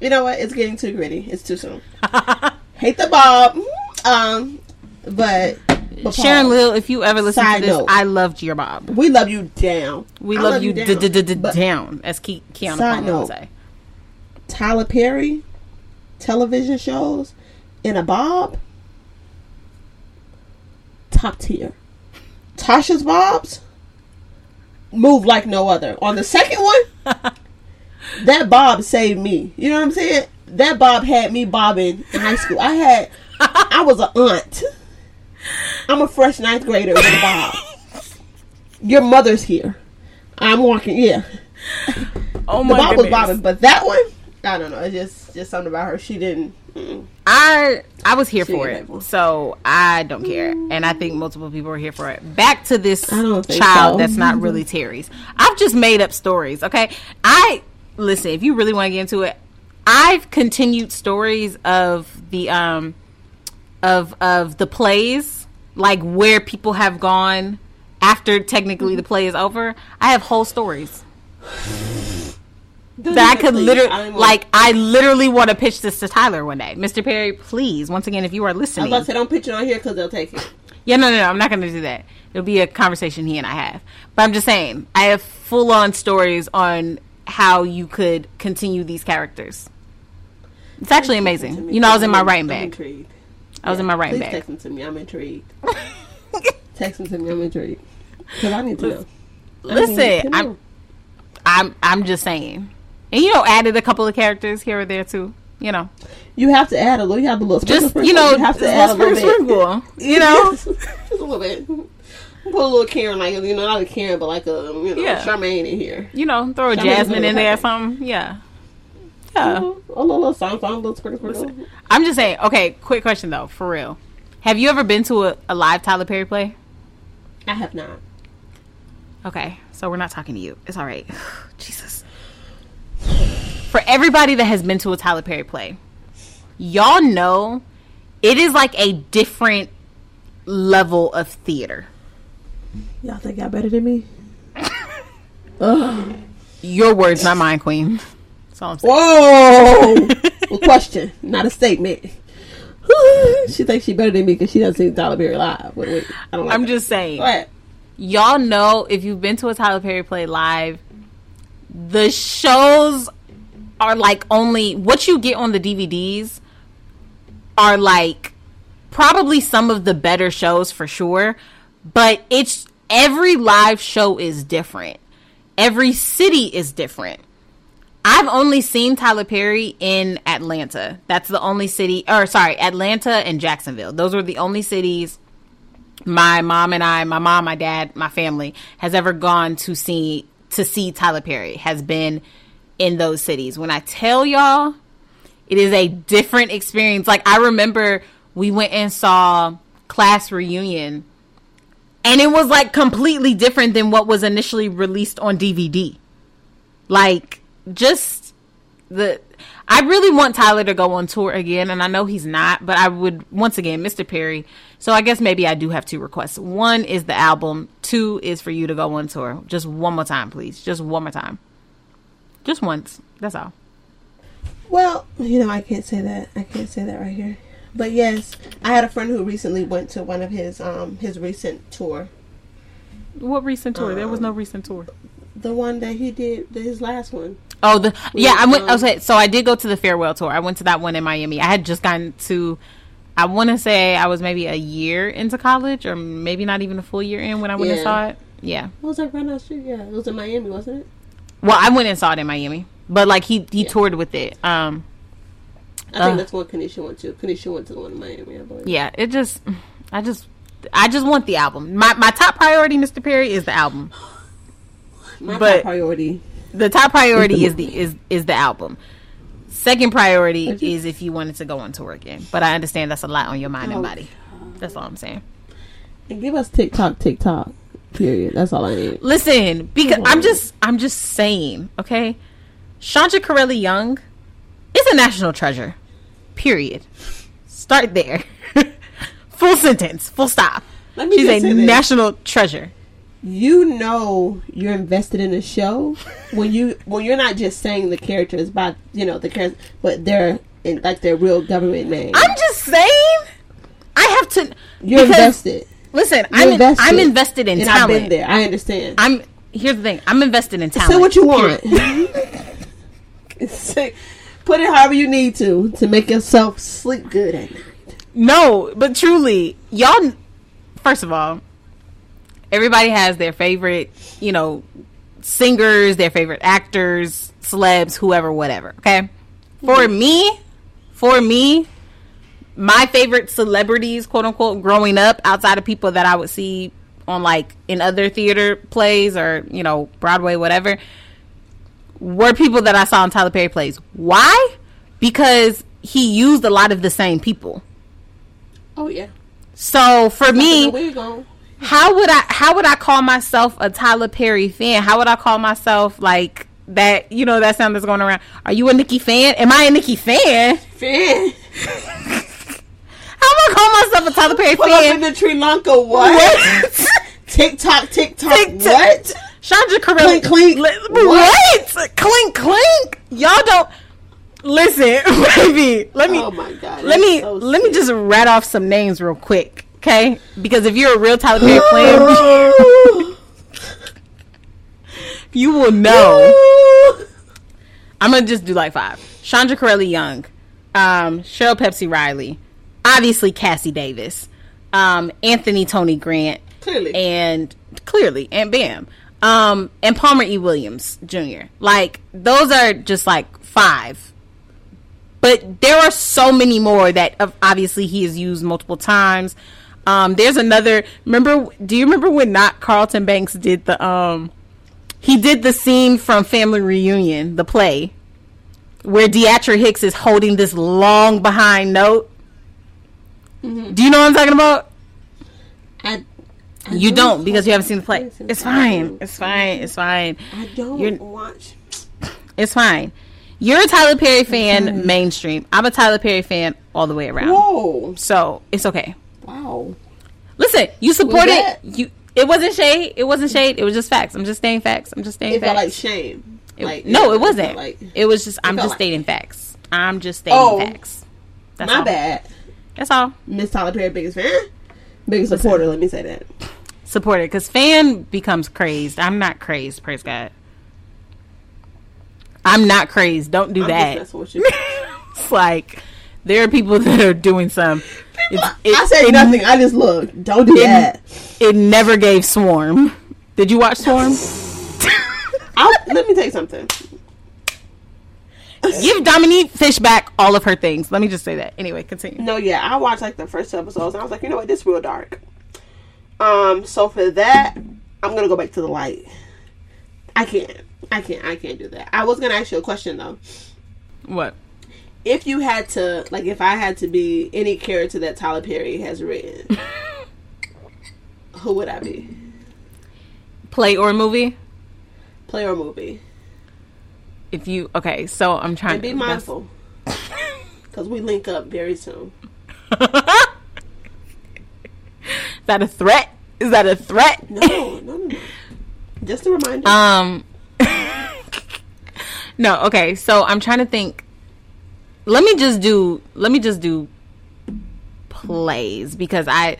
A: You know what? It's getting too gritty. It's too soon. Hate the Bob. Um, but
B: Sharon Leal, if you ever listen to this, note, I loved your Bob.
A: We love you down.
B: We love, love, you, down, as Ke- Keanu Palmer would say.
A: Tyler Perry, television shows, in a Bob, top tier. Tasha's Bobs, move like no other. On the second one, that Bob saved me. You know what I'm saying? That Bob had me bobbing in high school. I had, I was an aunt. I'm a fresh ninth grader with a bob. Your mother's here. I'm walking. Yeah. Oh my. The bob goodness. was bobbing, but that one, I don't know. It's just just something about her. She didn't.
B: Mm. I I was here for it, so I don't care, and I think multiple people are here for it. Back to this child so. that's not really Terry's. I've just made up stories. Okay, I listen. If you really want to get into it, I've continued stories of the um of of the plays, like where people have gone after technically the play is over. I have whole stories. That I could literally, like, I literally want to pitch this to Tyler one day. Mr. Perry, please, once again, if you are listening. I
A: was about to say, don't pitch it on here because they'll take it.
B: Yeah, no, no, no, I'm not going to do that. It'll be a conversation he and I have. But I'm just saying, I have full on stories on how you could continue these characters. It's actually amazing. You know, I was in my writing bag. I was in my writing
A: bag. Text them to me. I'm intrigued. text them to me. I'm intrigued because I need to know.
B: Listen, I'm, I'm, I'm just saying, and you know, added a couple of characters here or there too. You know,
A: you have to add a little. You have a little.
B: Just you know, you have to add a little sprinkle, bit. You know, just
A: a little bit. Put a little Karen, like you know, not a Karen, but like a you know, yeah. Charmaine in here.
B: You know, throw a Jasmine in there or something. Yeah. Yeah.
A: A little, little song, song, little sprinkle, sprinkle.
B: I'm just saying. Okay, quick question though, for real. Have you ever been to a, a live Tyler Perry play?
A: I have not.
B: Okay, so we're not talking to you. It's all right. Jesus. For everybody that has been to a Tyler Perry play, y'all know it is like a different level of theater.
A: Y'all think y'all better than me?
B: Your words, not mine, Queen.
A: Whoa! well, question, not a statement. she thinks she better than me because she doesn't see Tyler Perry live. Wait, wait,
B: I don't like I'm that. just saying. Y'all know if you've been to a Tyler Perry play live, the shows are like only what you get on the DVDs are like probably some of the better shows for sure, but it's every live show is different. Every city is different. I've only seen Tyler Perry in Atlanta. That's the only city, or sorry, Atlanta and Jacksonville. Those were the only cities my mom and I, my mom, my dad, my family has ever gone to see to see Tyler Perry. Has been in those cities. When I tell y'all, it is a different experience. Like I remember we went and saw Class Reunion and it was like completely different than what was initially released on DVD. Like just the I really want Tyler to go on tour again and I know he's not, but I would once again Mr. Perry. So I guess maybe I do have two requests. One is the album, two is for you to go on tour. Just one more time, please. Just one more time. Just once. That's all.
A: Well, you know, I can't say that. I can't say that right here. But yes, I had a friend who recently went to one of his um his recent tour.
B: What recent tour? Um, there was no um, recent tour.
A: The one that he did, his last one.
B: Oh, the yeah, I went. Um, okay, so I did go to the farewell tour. I went to that one in Miami. I had just gotten to. I want to say I was maybe a year into college, or maybe not even a full year in when I went yeah. and saw it. Yeah,
A: it was like right street. Yeah, it was in Miami, wasn't it?
B: Well, I went and saw it in Miami, but like he he yeah. toured with it. Um,
A: I think uh, that's what Kanisha went to. Kanisha went to the one in Miami, I believe.
B: Yeah, it just, I just, I just want the album. My my top priority, Mr. Perry, is the album.
A: My but top priority.
B: The top priority is the is is the album. Second priority just, is if you wanted to go on tour again. But I understand that's a lot on your mind oh, and body. That's all I'm saying.
A: And give us TikTok, TikTok. Period. That's all I need.
B: Listen, because I'm just I'm just saying, okay? Chandra Currelley Young is a national treasure. Period. Start there. full sentence. Full stop. She's a national treasure.
A: You know you're invested in a show when you when you're not just saying the characters by you know the characters, but they're in like their real government name.
B: I'm just saying. I have to.
A: You're invested
B: Listen, I'm invested. I'm invested in and talent. I've been
A: there. I understand.
B: I'm here's the thing. I'm invested in talent.
A: Say what you want. Say, put it however you need to to make yourself sleep good at night.
B: No, but truly, y'all. First of all, everybody has their favorite, you know, singers, their favorite actors, celebs, whoever, whatever. Okay, for mm-hmm. me, for me, my favorite celebrities, quote unquote, growing up outside of people that I would see on like in other theater plays or, you know, Broadway, whatever, were people that I saw in Tyler Perry plays. Why? Because he used a lot of the same people.
A: Oh yeah.
B: So for me, how would I how would I call myself a Tyler Perry fan? How would I call myself like that? You know that sound that's going around. Are you a Nicki fan? Am I a Nicki fan?
A: Fan.
B: How am I call myself a Tyler Perry Pull fan?
A: Up in the Sri Lanka what? TikTok, TikTok, TikTok. what?
B: Chandra Currelley.
A: Clink, clink.
B: What? what? Clink, clink. Y'all don't listen, baby. Let me. Oh my god. Let me so let me just rat off some names real quick, okay? Because if you're a real Tyler Perry fan, you will know. I'm gonna just do like five. Chandra Currelley Young, um, Cheryl Pepsi Riley, obviously Cassie Davis, um, Anthony Tony Grant,
A: clearly,
B: and clearly, and Bam, um, and Palmer E. Williams Jr. Like those are just like five. But there are so many more that obviously he has used multiple times. Um, there's another. Remember? Do you remember when not Carlton Banks did the um? He did the scene from Family Reunion, the play, where D'atra Hicks is holding this long behind note Mm-hmm. Do you know what I'm talking about? I, I you don't, because you haven't seen the play. It's fine. It's fine. It's fine.
A: I don't You're, watch.
B: It's fine. You're a Tyler Perry fan, mainstream. I'm a Tyler Perry fan all the way around.
A: Whoa!
B: So it's okay.
A: Wow.
B: Listen, you support it. You. It wasn't shade. It wasn't shade. It was just facts. I'm just stating facts. I'm just stating
A: it
B: facts.
A: like shame.
B: It, like, no, it wasn't. Like, it was just. I'm just like, stating facts. I'm just stating oh, facts.
A: That's my all. bad.
B: That's all.
A: Miss Tyler Perry, biggest fan, biggest supporter. Let me say that.
B: Supporter, because fan becomes crazed. I'm not crazed. Praise God. I'm not crazed. Don't do I'm that. it's like there are people that are doing some.
A: It, I said nothing. I just looked. Don't do it, that.
B: It never gave Swarm. Did you watch Swarm?
A: let me tell you something.
B: Give Dominique Fishback all of her things. Let me just say that. Anyway, continue.
A: No, yeah, I watched like the first episodes and I was like, you know what, this is real dark. Um, so for that, I'm gonna go back to the light. I can't. I can't. I can't do that. I was gonna ask you a question though.
B: What?
A: If you had to, like, if I had to be any character that Tyler Perry has written, who would I be?
B: Play or movie?
A: Play or movie
B: if you okay, so I'm trying
A: and be
B: to
A: be mindful because we link up very soon.
B: Is that a threat? Is that a threat?
A: No, no, no, no. Just a reminder.
B: Um. no, okay. So I'm trying to think. Let me just do. Let me just do plays because I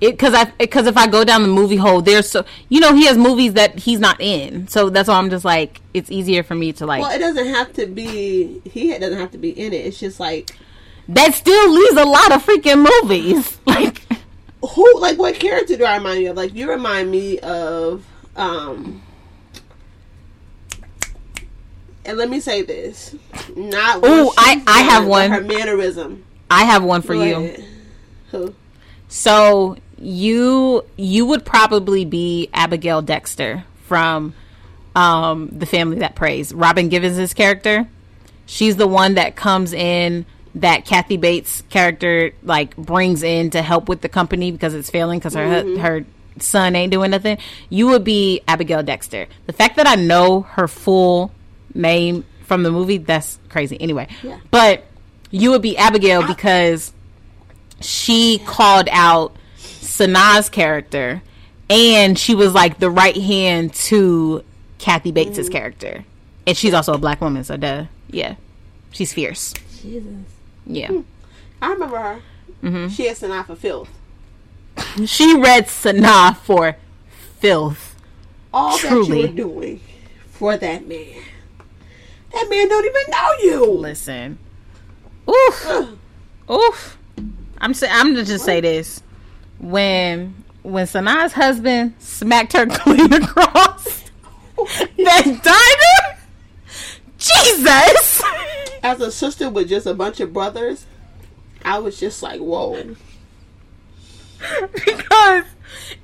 B: it because I because if I go down the movie hole, there's so you know he has movies that he's not in, so that's why I'm just like it's easier for me to like.
A: Well, it doesn't have to be he doesn't have to be in it. It's just like
B: that still leaves a lot of freaking movies. Like
A: who like what character do I remind you of? Like you remind me of um. And let me say this, not
B: oh I I have one
A: her mannerism.
B: I have one for go you. Ahead. Who? So you you would probably be Abigail Dexter from um, the family that preys. Robin Givens' character. She's the one that comes in that Kathy Bates character like brings in to help with the company because it's failing because her mm-hmm. her son ain't doing nothing. You would be Abigail Dexter. The fact that I know her full name from the movie that's crazy. Anyway, yeah. but you would be Abigail because she called out Sanaa's character, and she was like the right hand to Kathy Bates's mm-hmm. character, and she's also a black woman, so duh, yeah, she's fierce. Jesus. Yeah, hmm.
A: I remember her. Mm-hmm. She had Sanaa for filth.
B: she read Sanaa for filth.
A: All Truly. that you were doing for that man. That man don't even know you.
B: Listen. Oof. Oof. I'm say, I'm gonna just say this when when Sanaa's husband smacked her clean across that diner. Jesus.
A: As a sister with just a bunch of brothers, I was just like, whoa.
B: Because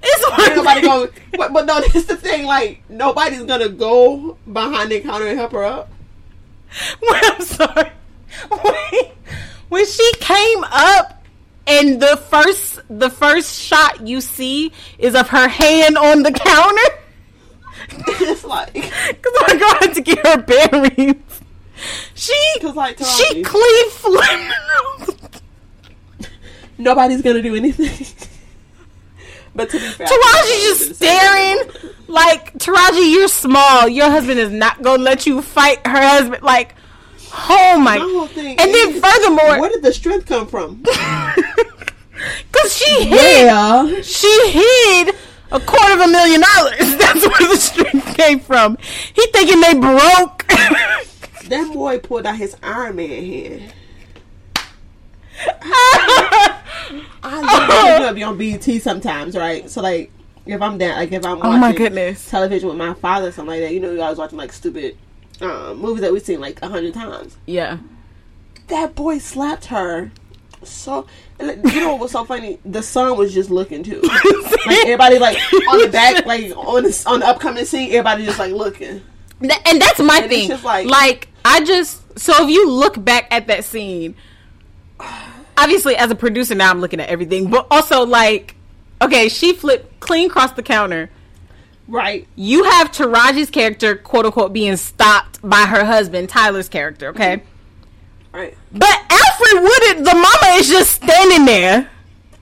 B: it's like
A: nobody go, but, but no, that's the thing. Like nobody's gonna go behind the counter and help her up.
B: Well, I'm sorry. Wait, when she came up and the first the first shot you see is of her hand on the counter.
A: it's like because
B: I'm got to get her bearings. She like she clean flipped.
A: Nobody's gonna do anything. but to be fair,
B: Taraji just staring like Taraji, you're small. Your husband is not gonna let you fight her husband. Like Oh my! my and then furthermore,
A: where did the strength come from?
B: Because she hid. Yeah. She hid a quarter of a million dollars. That's where the strength came from. He thinking they broke.
A: that boy pulled out his Iron Man hand. I love to be on BET sometimes, right? So like, if I'm down, like if I'm watching
B: oh my goodness
A: television with my father, something like that, you know, you always watching like stupid um, movies that we've seen like a hundred times.
B: Yeah.
A: That boy slapped her. So you know what was so funny? The son was just looking too. like everybody like on the back, like on the, on the upcoming scene, everybody just like looking.
B: And that's my and thing. Like, like I just so if you look back at that scene, obviously as a producer now I'm looking at everything, but also like, okay, she flipped clean across the counter
A: Right.
B: You have Taraji's character, quote unquote, being stopped by her husband, Tyler's character, okay?
A: Mm-hmm. Right.
B: But Alfre Woodard, the mama is just standing there.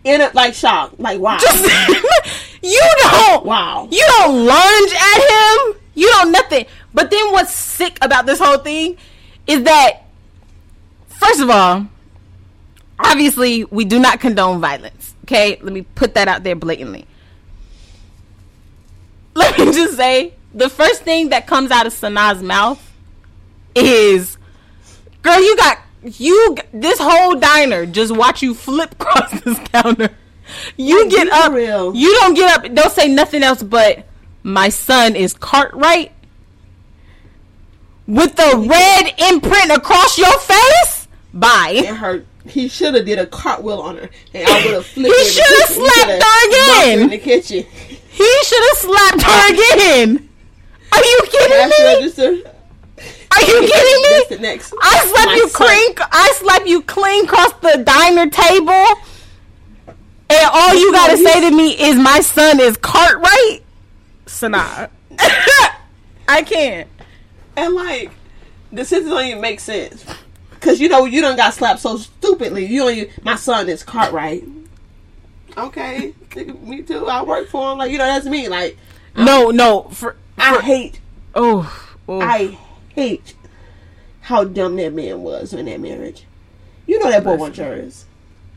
A: In a, like shock. Like wow.
B: Just, you don't
A: Wow.
B: You don't lunge at him. You don't nothing. But then what's sick about this whole thing is that first of all, obviously we do not condone violence. Okay, let me put that out there blatantly. Let me just say the first thing that comes out of Sanaa's mouth is, "Girl, you got you this whole diner just watch you flip across this counter. You get up, real. you don't get up. Don't say nothing else but my son is Cartwright with the red imprint across your face. Bye.
A: It hurt. He should have did a cartwheel on her, and I would have flipped.
B: he should have slapped her again
A: in the kitchen.
B: He should have slapped her ah. again. Are you kidding me? Are you kidding me? That's the next. I slap My you son. clean. I slap you clean across the diner table, and all you gotta say to me is, "My son is Cartwright." Sanaa. I can't.
A: And like, the sentence don't even make sense. Cause you know you don't got slapped so stupidly. You don't. Even, my son is Cartwright. Okay, me too. I work for him. Like you know, that's me. Like
B: no, no. For, for
A: I hate.
B: Oh, oh,
A: I hate how dumb that man was in that marriage. You know that boy was yours.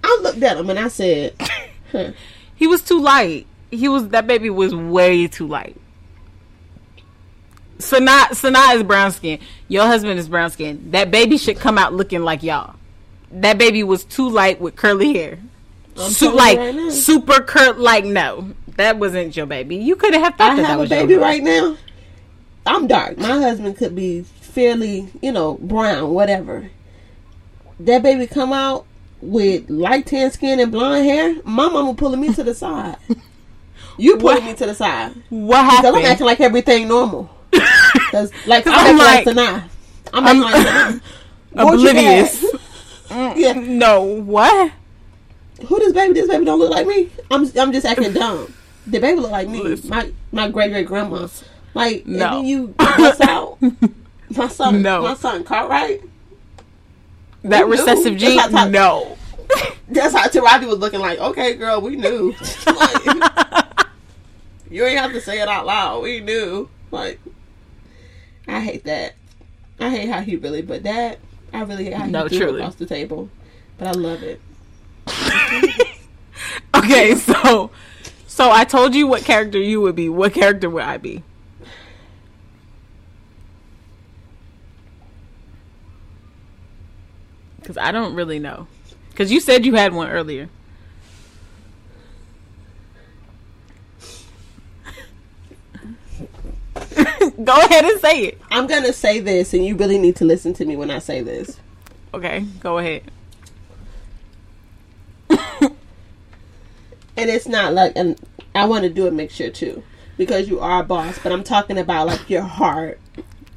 A: I looked at him and I said,
B: huh. "He was too light. He was that baby was way too light." Sanaa, Sanaa is brown skin. Your husband is brown skin. That baby should come out looking like y'all. That baby was too light with curly hair. Su- like right super curt. Like no, that wasn't your baby. You could have thought I that, have that was a baby
A: right now. I'm dark. My husband could be fairly, you know, brown, whatever. That baby come out with light tan skin and blonde hair. My mama pulling me to the side. You pulling what? me to the side.
B: What happened?
A: Because I'm acting like everything normal. Because like Cause I'm, I'm like, like. I'm, I'm like
B: oblivious. yeah. Mm, no, what?
A: Who this baby? This baby don't look like me. I'm I'm just acting dumb. The baby look like me. Listen. My my great great grandma. Like no. and then you bust out my son. No. My son Cartwright.
B: That we recessive knew. gene. That's no.
A: That's how Taraji was looking like. Okay, girl, we knew. like, you ain't have to say it out loud. We knew. Like I hate that. I hate how he really, but that I really hate how he no, threw truly. across the table. But I love it.
B: okay, so so I told you what character you would be. What character would I be? Because I don't really know. Because you said you had one earlier. Go ahead and say it.
A: I'm gonna say this, and you really need to listen to me when I say this.
B: Okay, go ahead.
A: and it's not like, and I want to do a mixture too, because you are a boss. But I'm talking about like your heart,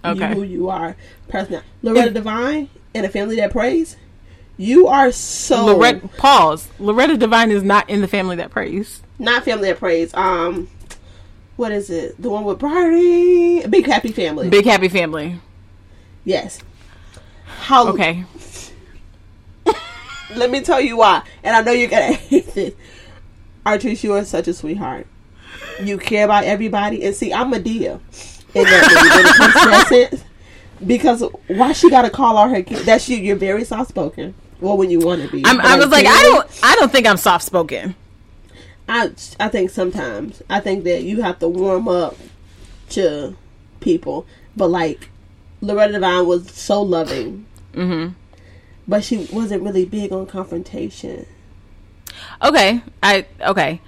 A: okay. you, who you are, personal. Loretta Devine in a family that preys. You are so.
B: Loretta, pause. Loretta Devine is not in the family that preys.
A: Not family that preys. Um, what is it? The one with Barney? Big Happy Family.
B: Big Happy Family.
A: Yes. How?
B: Okay.
A: Let me tell you why, and I know you're gonna hate this. Artrice, you are such a sweetheart. You care about everybody, and see, I'm Madea in that when it Because why she got to call all her kids? That's you. You're very soft spoken. Well, when you want to be.
B: i was like, I don't. I don't think I'm soft spoken.
A: I I think sometimes I think that you have to warm up to people, but like Loretta Devine was so loving,
B: mm-hmm.
A: But she wasn't really big on confrontation.
B: Okay, I okay.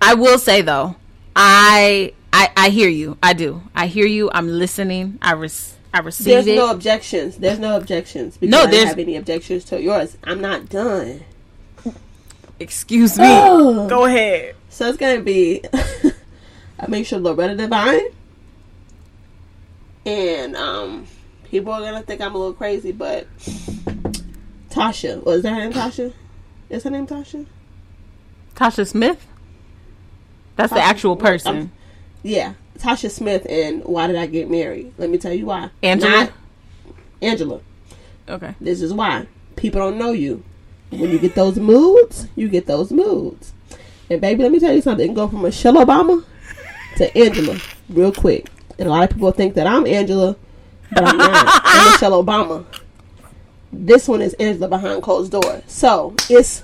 B: I will say though, I I I hear you. I do. I hear you. I'm listening. I res- I receive
A: There's
B: it.
A: no objections. There's no objections. Because no, there's I have any objections to yours. I'm not done.
B: Excuse me. Oh. Go ahead.
A: So it's gonna be I make sure Loretta Devine. And um people are gonna think I'm a little crazy, but Tasha. Was that her name Tasha? Is her name Tasha?
B: Tasha Smith? That's Tasha, the actual person. Um,
A: yeah. Tasha Smith and Why Did I Get Married? Let me tell you why.
B: Angela. Not
A: Angela.
B: Okay.
A: This is why. People don't know you. When you get those moods, you get those moods. And baby, let me tell you something. Go from Michelle Obama to Angela real quick. And a lot of people think that I'm Angela, but I'm not. I'm Michelle Obama. This one is Angela behind closed door. So it's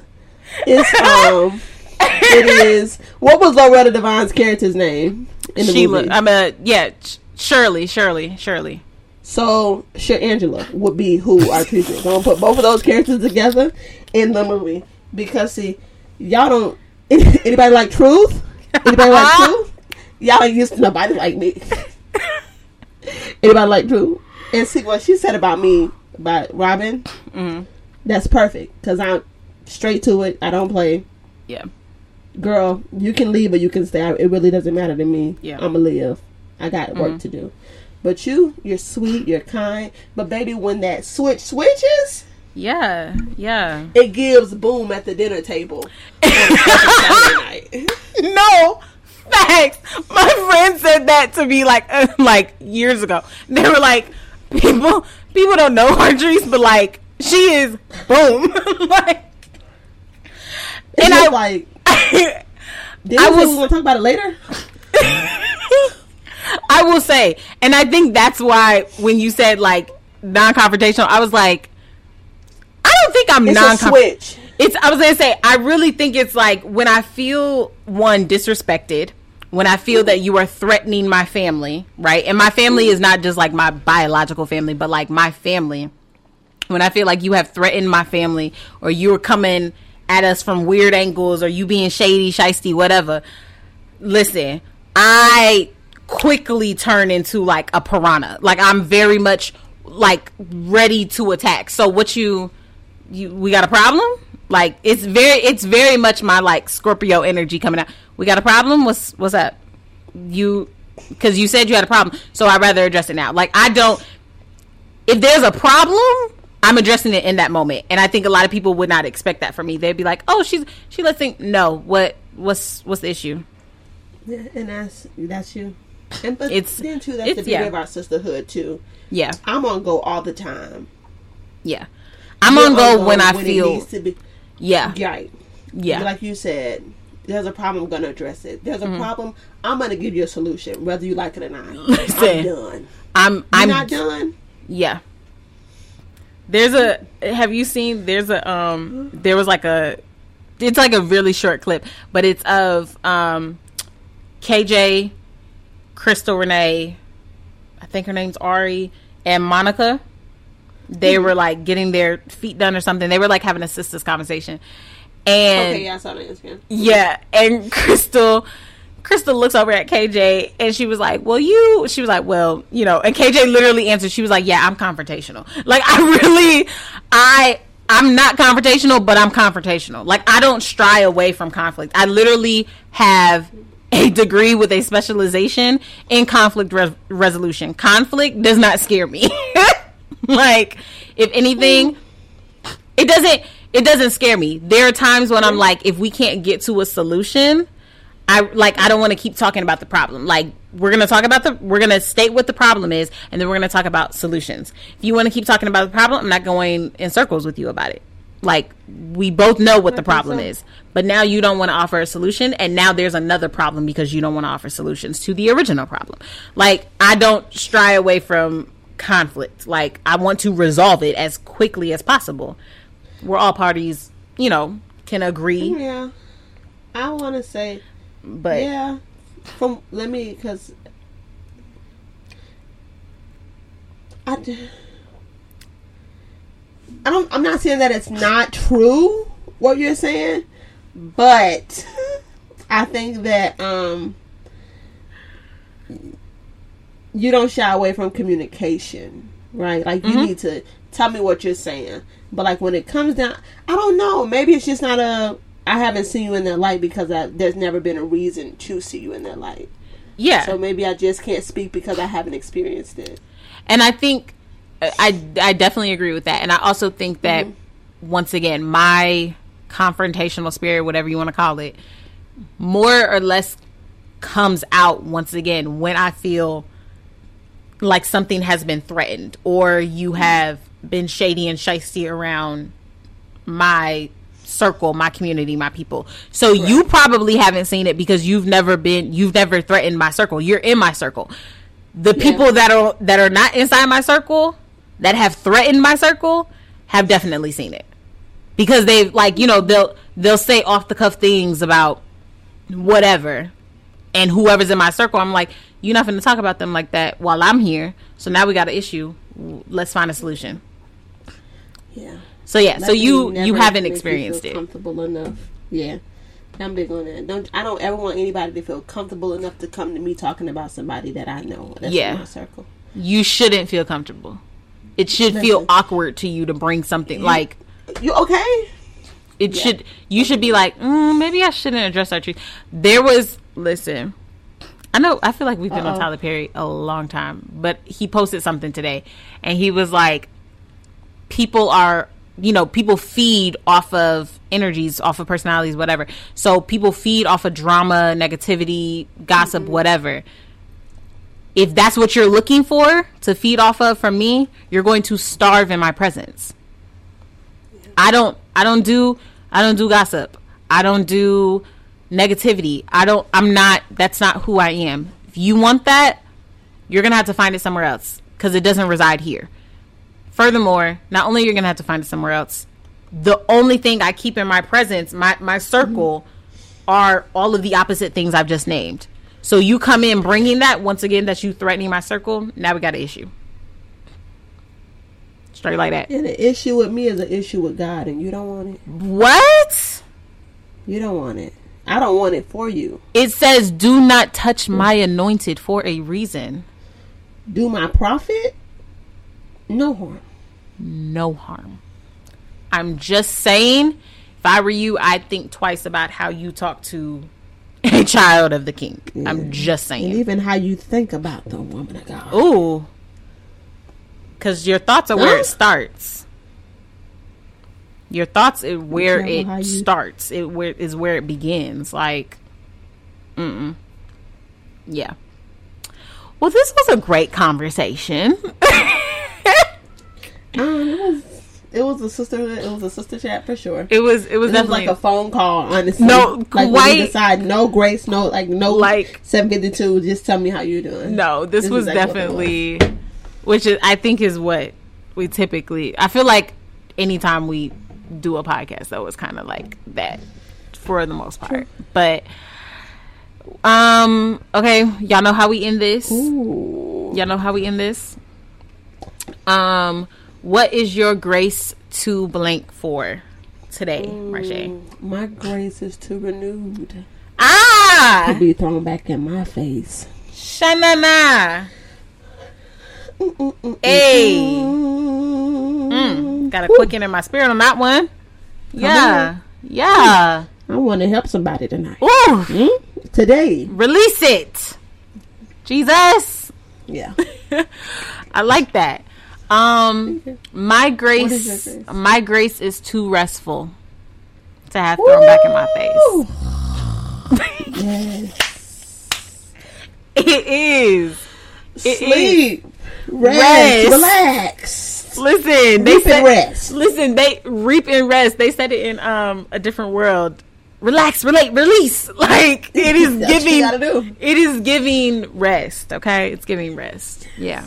A: it's um it is what was Loretta Devine's character's name
B: in the Sheila. movie? I'm a yeah, Shirley, Shirley, Shirley.
A: So Sure Angela would be who our teacher. I'm gonna put both of those characters together in the movie because see, y'all don't anybody like truth? Anybody like truth? Y'all ain't used to nobody like me. anybody like truth? And see what she said about me about Robin. Mm-hmm. That's perfect because I'm straight to it. I don't play.
B: Yeah.
A: Girl, you can leave or you can stay. It really doesn't matter to me. Yeah. I'm gonna live. I got work mm-hmm. to do. But you, you're sweet, you're kind. But baby, when that switch switches,
B: yeah, yeah,
A: it gives boom at the dinner table.
B: no, facts. My friend said that to me like uh, like years ago. They were like, people people don't know Artrice, but like she is boom. like,
A: and I like. Did I was to talk about it later.
B: I will say, and I think that's why when you said like non-confrontational, I was like, I don't think I'm non switch. It's I was gonna say I really think it's like when I feel one disrespected, when I feel that you are threatening my family, right? And my family is not just like my biological family, but like my family. When I feel like you have threatened my family or you're coming at us from weird angles or you being shady, shisty, whatever. Listen, I quickly turn into like a piranha. Like I'm very much like ready to attack. So what you you we got a problem? Like it's very it's very much my like Scorpio energy coming out. We got a problem? What's what's up? You because you said you had a problem, so I'd rather address it now. Like I don't. If there's a problem, I'm addressing it in that moment, and I think a lot of people would not expect that from me. They'd be like, "Oh, she's she let's think." No, what what's what's the issue?
A: Yeah, and that's that's you. And but it's then too that's the beauty yeah. of our sisterhood too.
B: Yeah,
A: I'm on go all the time.
B: Yeah, I'm You're on go when I when feel. Be, yeah,
A: right. Yeah, like you said, there's a problem. I'm gonna address it. There's a mm-hmm. problem. I'm gonna give you a solution, whether you like it or not. Listen, I'm done.
B: I'm
A: You're
B: I'm
A: not done.
B: Yeah. There's a. Have you seen? There's a. Um. There was like a. It's like a really short clip, but it's of um, KJ, Crystal Renee, I think her name's Ari, and Monica. They mm-hmm. were like getting their feet done or something. They were like having a sisters conversation, and
A: okay, yeah, I saw that.
B: Yeah, and Crystal Crystal looks over at KJ and she was like, "Well, you." She was like, "Well, you know." And KJ literally answered. She was like, "Yeah, I'm confrontational. Like, I really, I." I'm not confrontational, but I'm confrontational. Like I don't stray away from conflict. I literally have a degree with a specialization in conflict res- resolution. Conflict does not scare me. like if anything, it doesn't it doesn't scare me. There are times when I'm like if we can't get to a solution, I like I don't want to keep talking about the problem. Like we're going to talk about the we're to state what the problem is and then we're going to talk about solutions. If you want to keep talking about the problem, I'm not going in circles with you about it. Like we both know what the problem is. But now you don't want to offer a solution and now there's another problem because you don't want to offer solutions to the original problem. Like I don't stray away from conflict. Like I want to resolve it as quickly as possible. Where all parties, you know, can agree.
A: Yeah. I want to say but yeah, from let me because I. I don't. I'm not saying that it's not true what you're saying, but I think that um you don't shy away from communication, right? Like you mm-hmm. need to tell me what you're saying. But like when it comes down, I don't know. Maybe it's just not a I haven't seen you in that light because I, there's never been a reason to see you in that light.
B: Yeah.
A: So maybe I just can't speak because I haven't experienced it.
B: And I think I I definitely agree with that. And I also think that mm-hmm. once again, my confrontational spirit, whatever you want to call it, more or less comes out once again when I feel like something has been threatened or you mm-hmm. have been shady and shisty around my circle, my community, my people. So right. you probably haven't seen it because you've never been you've never threatened my circle. You're in my circle. The yeah. people that are that are not inside my circle that have threatened my circle, have definitely seen it because they've like you know they'll they'll say off the cuff things about whatever and whoever's in my circle i'm like you're not going to talk about them like that while i'm here so now we got an issue let's find a solution
A: yeah
B: so yeah so you you haven't experienced it
A: comfortable enough yeah I'm big on that. Don't I don't ever want anybody to feel comfortable enough to come to me talking about somebody that I know. That's yeah. in my circle.
B: You shouldn't feel comfortable. It should Listen. feel awkward to you to bring something like
A: you okay.
B: It yeah. should. You should be like, mm, maybe I shouldn't address our truth. There was. Listen, I know. I feel like we've been Uh-oh. on Tyler Perry a long time, but he posted something today, and he was like, people are you know, people feed off of energies, off of personalities, whatever. So people feed off of drama, negativity, gossip, mm-hmm. whatever. If that's what you're looking for to feed off of from me, you're going to starve in my presence. I don't I don't do I don't do gossip. I don't do negativity. I don't I'm not that's not who I am. If you want that, you're going to have to find it somewhere else cuz it doesn't reside here. Furthermore, not only you're gonna have to find it somewhere else, the only thing I keep in my presence, my my circle, mm-hmm. are all of the opposite things I've just named. So you come in bringing that once again that you threatening my circle. Now we got an issue. Straight like that.
A: And the issue with me is an issue with God, and you don't want it.
B: What?
A: You don't want it. I don't want it for you.
B: It says, "Do not touch my anointed" for a reason.
A: Do my prophet no harm
B: no harm. I'm just saying, if I were you, I'd think twice about how you talk to a child of the king. Yeah. I'm just saying.
A: And even how you think about the woman of God.
B: Ooh. Because your thoughts are huh? where it starts. Your thoughts is where it you... starts. It where is where it begins. Like, mm, yeah. Well, this was a great conversation.
A: Um, it was it was a sister. It was a sister chat for sure.
B: It was. It was definitely
A: was like a phone call. Honestly,
B: no,
A: like quite. decide no grace, no like no like seven fifty two. Just tell me how you're doing.
B: No, this, this was definitely, was. which is I think is what we typically. I feel like anytime we do a podcast, though, it's kind of like that for the most part. Sure. But um, okay, y'all know how we end this. Ooh. Y'all know how we end this. Um what is your grace to blank for today, Marshé?
A: My grace is to renewed.
B: Ah!
A: To be thrown back in my face.
B: Shanana. Hey. Mm, got a quicken in my spirit on that one. Yeah. Yeah.
A: I want to help somebody tonight. Ooh. Mm? Today.
B: Release it. Jesus.
A: Yeah.
B: I like that. Um, my grace, grace, my grace is too restful to have thrown Woo! back in my face. yes, it is.
A: It Sleep, is. Rest, rest, relax.
B: Listen, they said rest. Listen, they reap and rest. They said it in um a different world. Relax, relate, release. Like it is giving. It is giving rest. Okay, it's giving rest. Yeah.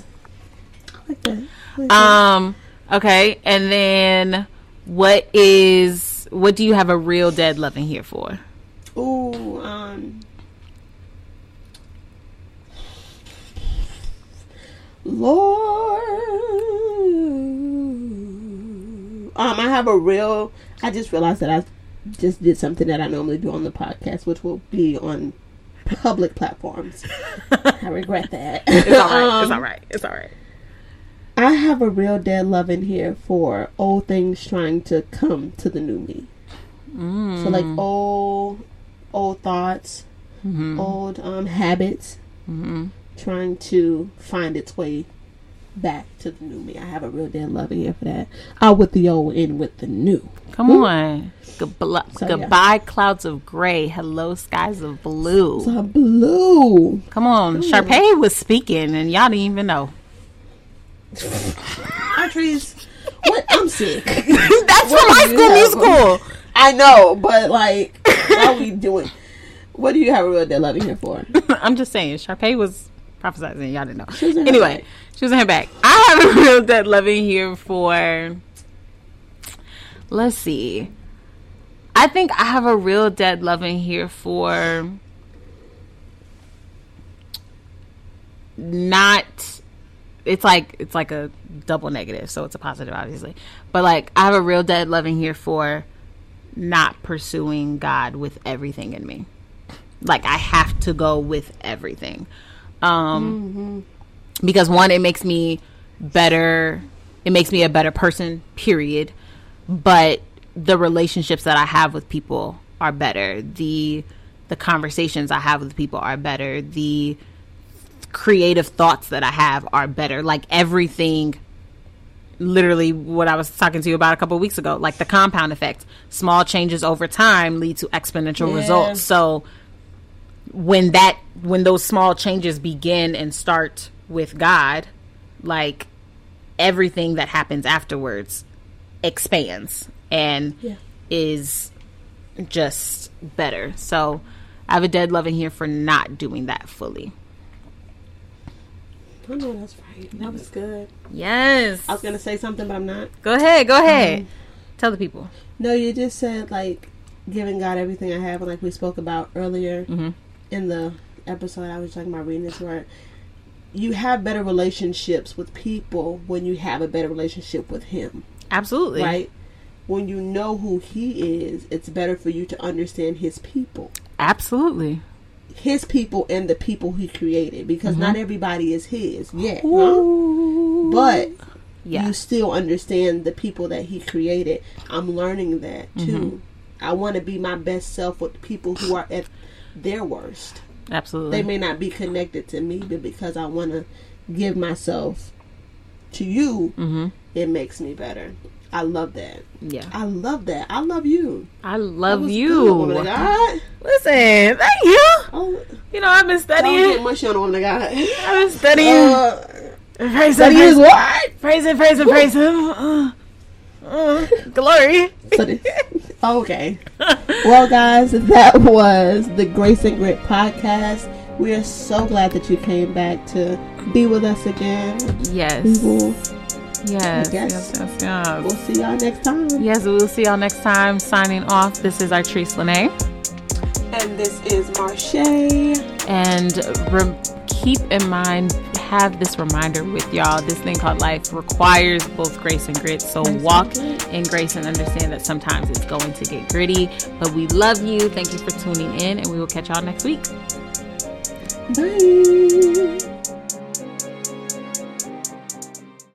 B: I like that. Um. Okay, and then what is what do you have a real dead loving here for?
A: Ooh, um, Lord. Um, I have a real. I just realized that I just did something that I normally do on the podcast, which will be on public platforms. I regret that.
B: It's all right. Um, it's all right. It's all right.
A: I have a real dead love in here for old things trying to come to the new me. Mm. So like old, old thoughts, mm-hmm. old um, habits, mm-hmm. trying to find its way back to the new me. I have a real dead love in here for that. Out with the old, in with the new.
B: Come Ooh. on. Goodbye, so, goodbye yeah. clouds of gray. Hello, skies of blue.
A: So blue.
B: Come on. Sharpay was speaking, and y'all didn't even know.
A: Arteries. What? I'm sick. That's
B: what from High School Musical.
A: I know, but like, how are we doing? What do you have a real dead loving here for?
B: I'm just saying, Sharpay was prophesizing. Y'all didn't know. She anyway, she was in her back. I have a real dead loving here for let's see. I think I have a real dead loving here for not it's like it's like a double negative, so it's a positive obviously. But like I have a real dead loving here for not pursuing God with everything in me. Like I have to go with everything. Um mm-hmm. because one it makes me better it makes me a better person, period. But the relationships that I have with people are better. The the conversations I have with people are better. The creative thoughts that I have are better. Like everything literally what I was talking to you about a couple weeks ago, like the compound effect. Small changes over time lead to exponential yeah. results. So when that when those small changes begin and start with God, like everything that happens afterwards expands and yeah. is just better. So I have a dead love in here for not doing that fully.
A: I know that's right. That was good.
B: Yes.
A: I was gonna say something, but I'm not.
B: Go ahead. Go ahead. Um, Tell the people.
A: No, you just said like giving God everything I have, and like we spoke about earlier mm-hmm. in the episode. I was talking about reading this word. You have better relationships with people when you have a better relationship with Him.
B: Absolutely.
A: Right. When you know who He is, it's better for you to understand His people.
B: Absolutely
A: his people and the people he created because mm-hmm. not everybody is his yet. Huh? But yeah. you still understand the people that he created. I'm learning that too. Mm-hmm. I want to be my best self with people who are at their worst.
B: Absolutely.
A: They may not be connected to me, but because I want to give myself to you, mm-hmm. it makes me better. I love that.
B: Yeah.
A: I love that. I love you.
B: I love you. Good, Listen, thank you. Oh, you know, I've been studying. Don't
A: get mushy on the woman of God.
B: I've been studying. Uh, praise studying praise, what? Praise him, praise him, praise him. Uh, uh, glory.
A: okay. well, guys, that was the Grace and Grit podcast. We are so glad that you came back to be with us again.
B: Yes.
A: We will
B: Yes, yes, yes, yes.
A: We'll see y'all next time.
B: Yes, we'll see y'all next time. Signing off. This is Artrice LaNae.
A: And this is Marshé.
B: And re- keep in mind, have this reminder with y'all. This thing called life requires both grace and grit. So grace walk in grace and understand that sometimes it's going to get gritty. But we love you. Thank you for tuning in, and we will catch y'all next week.
A: Bye.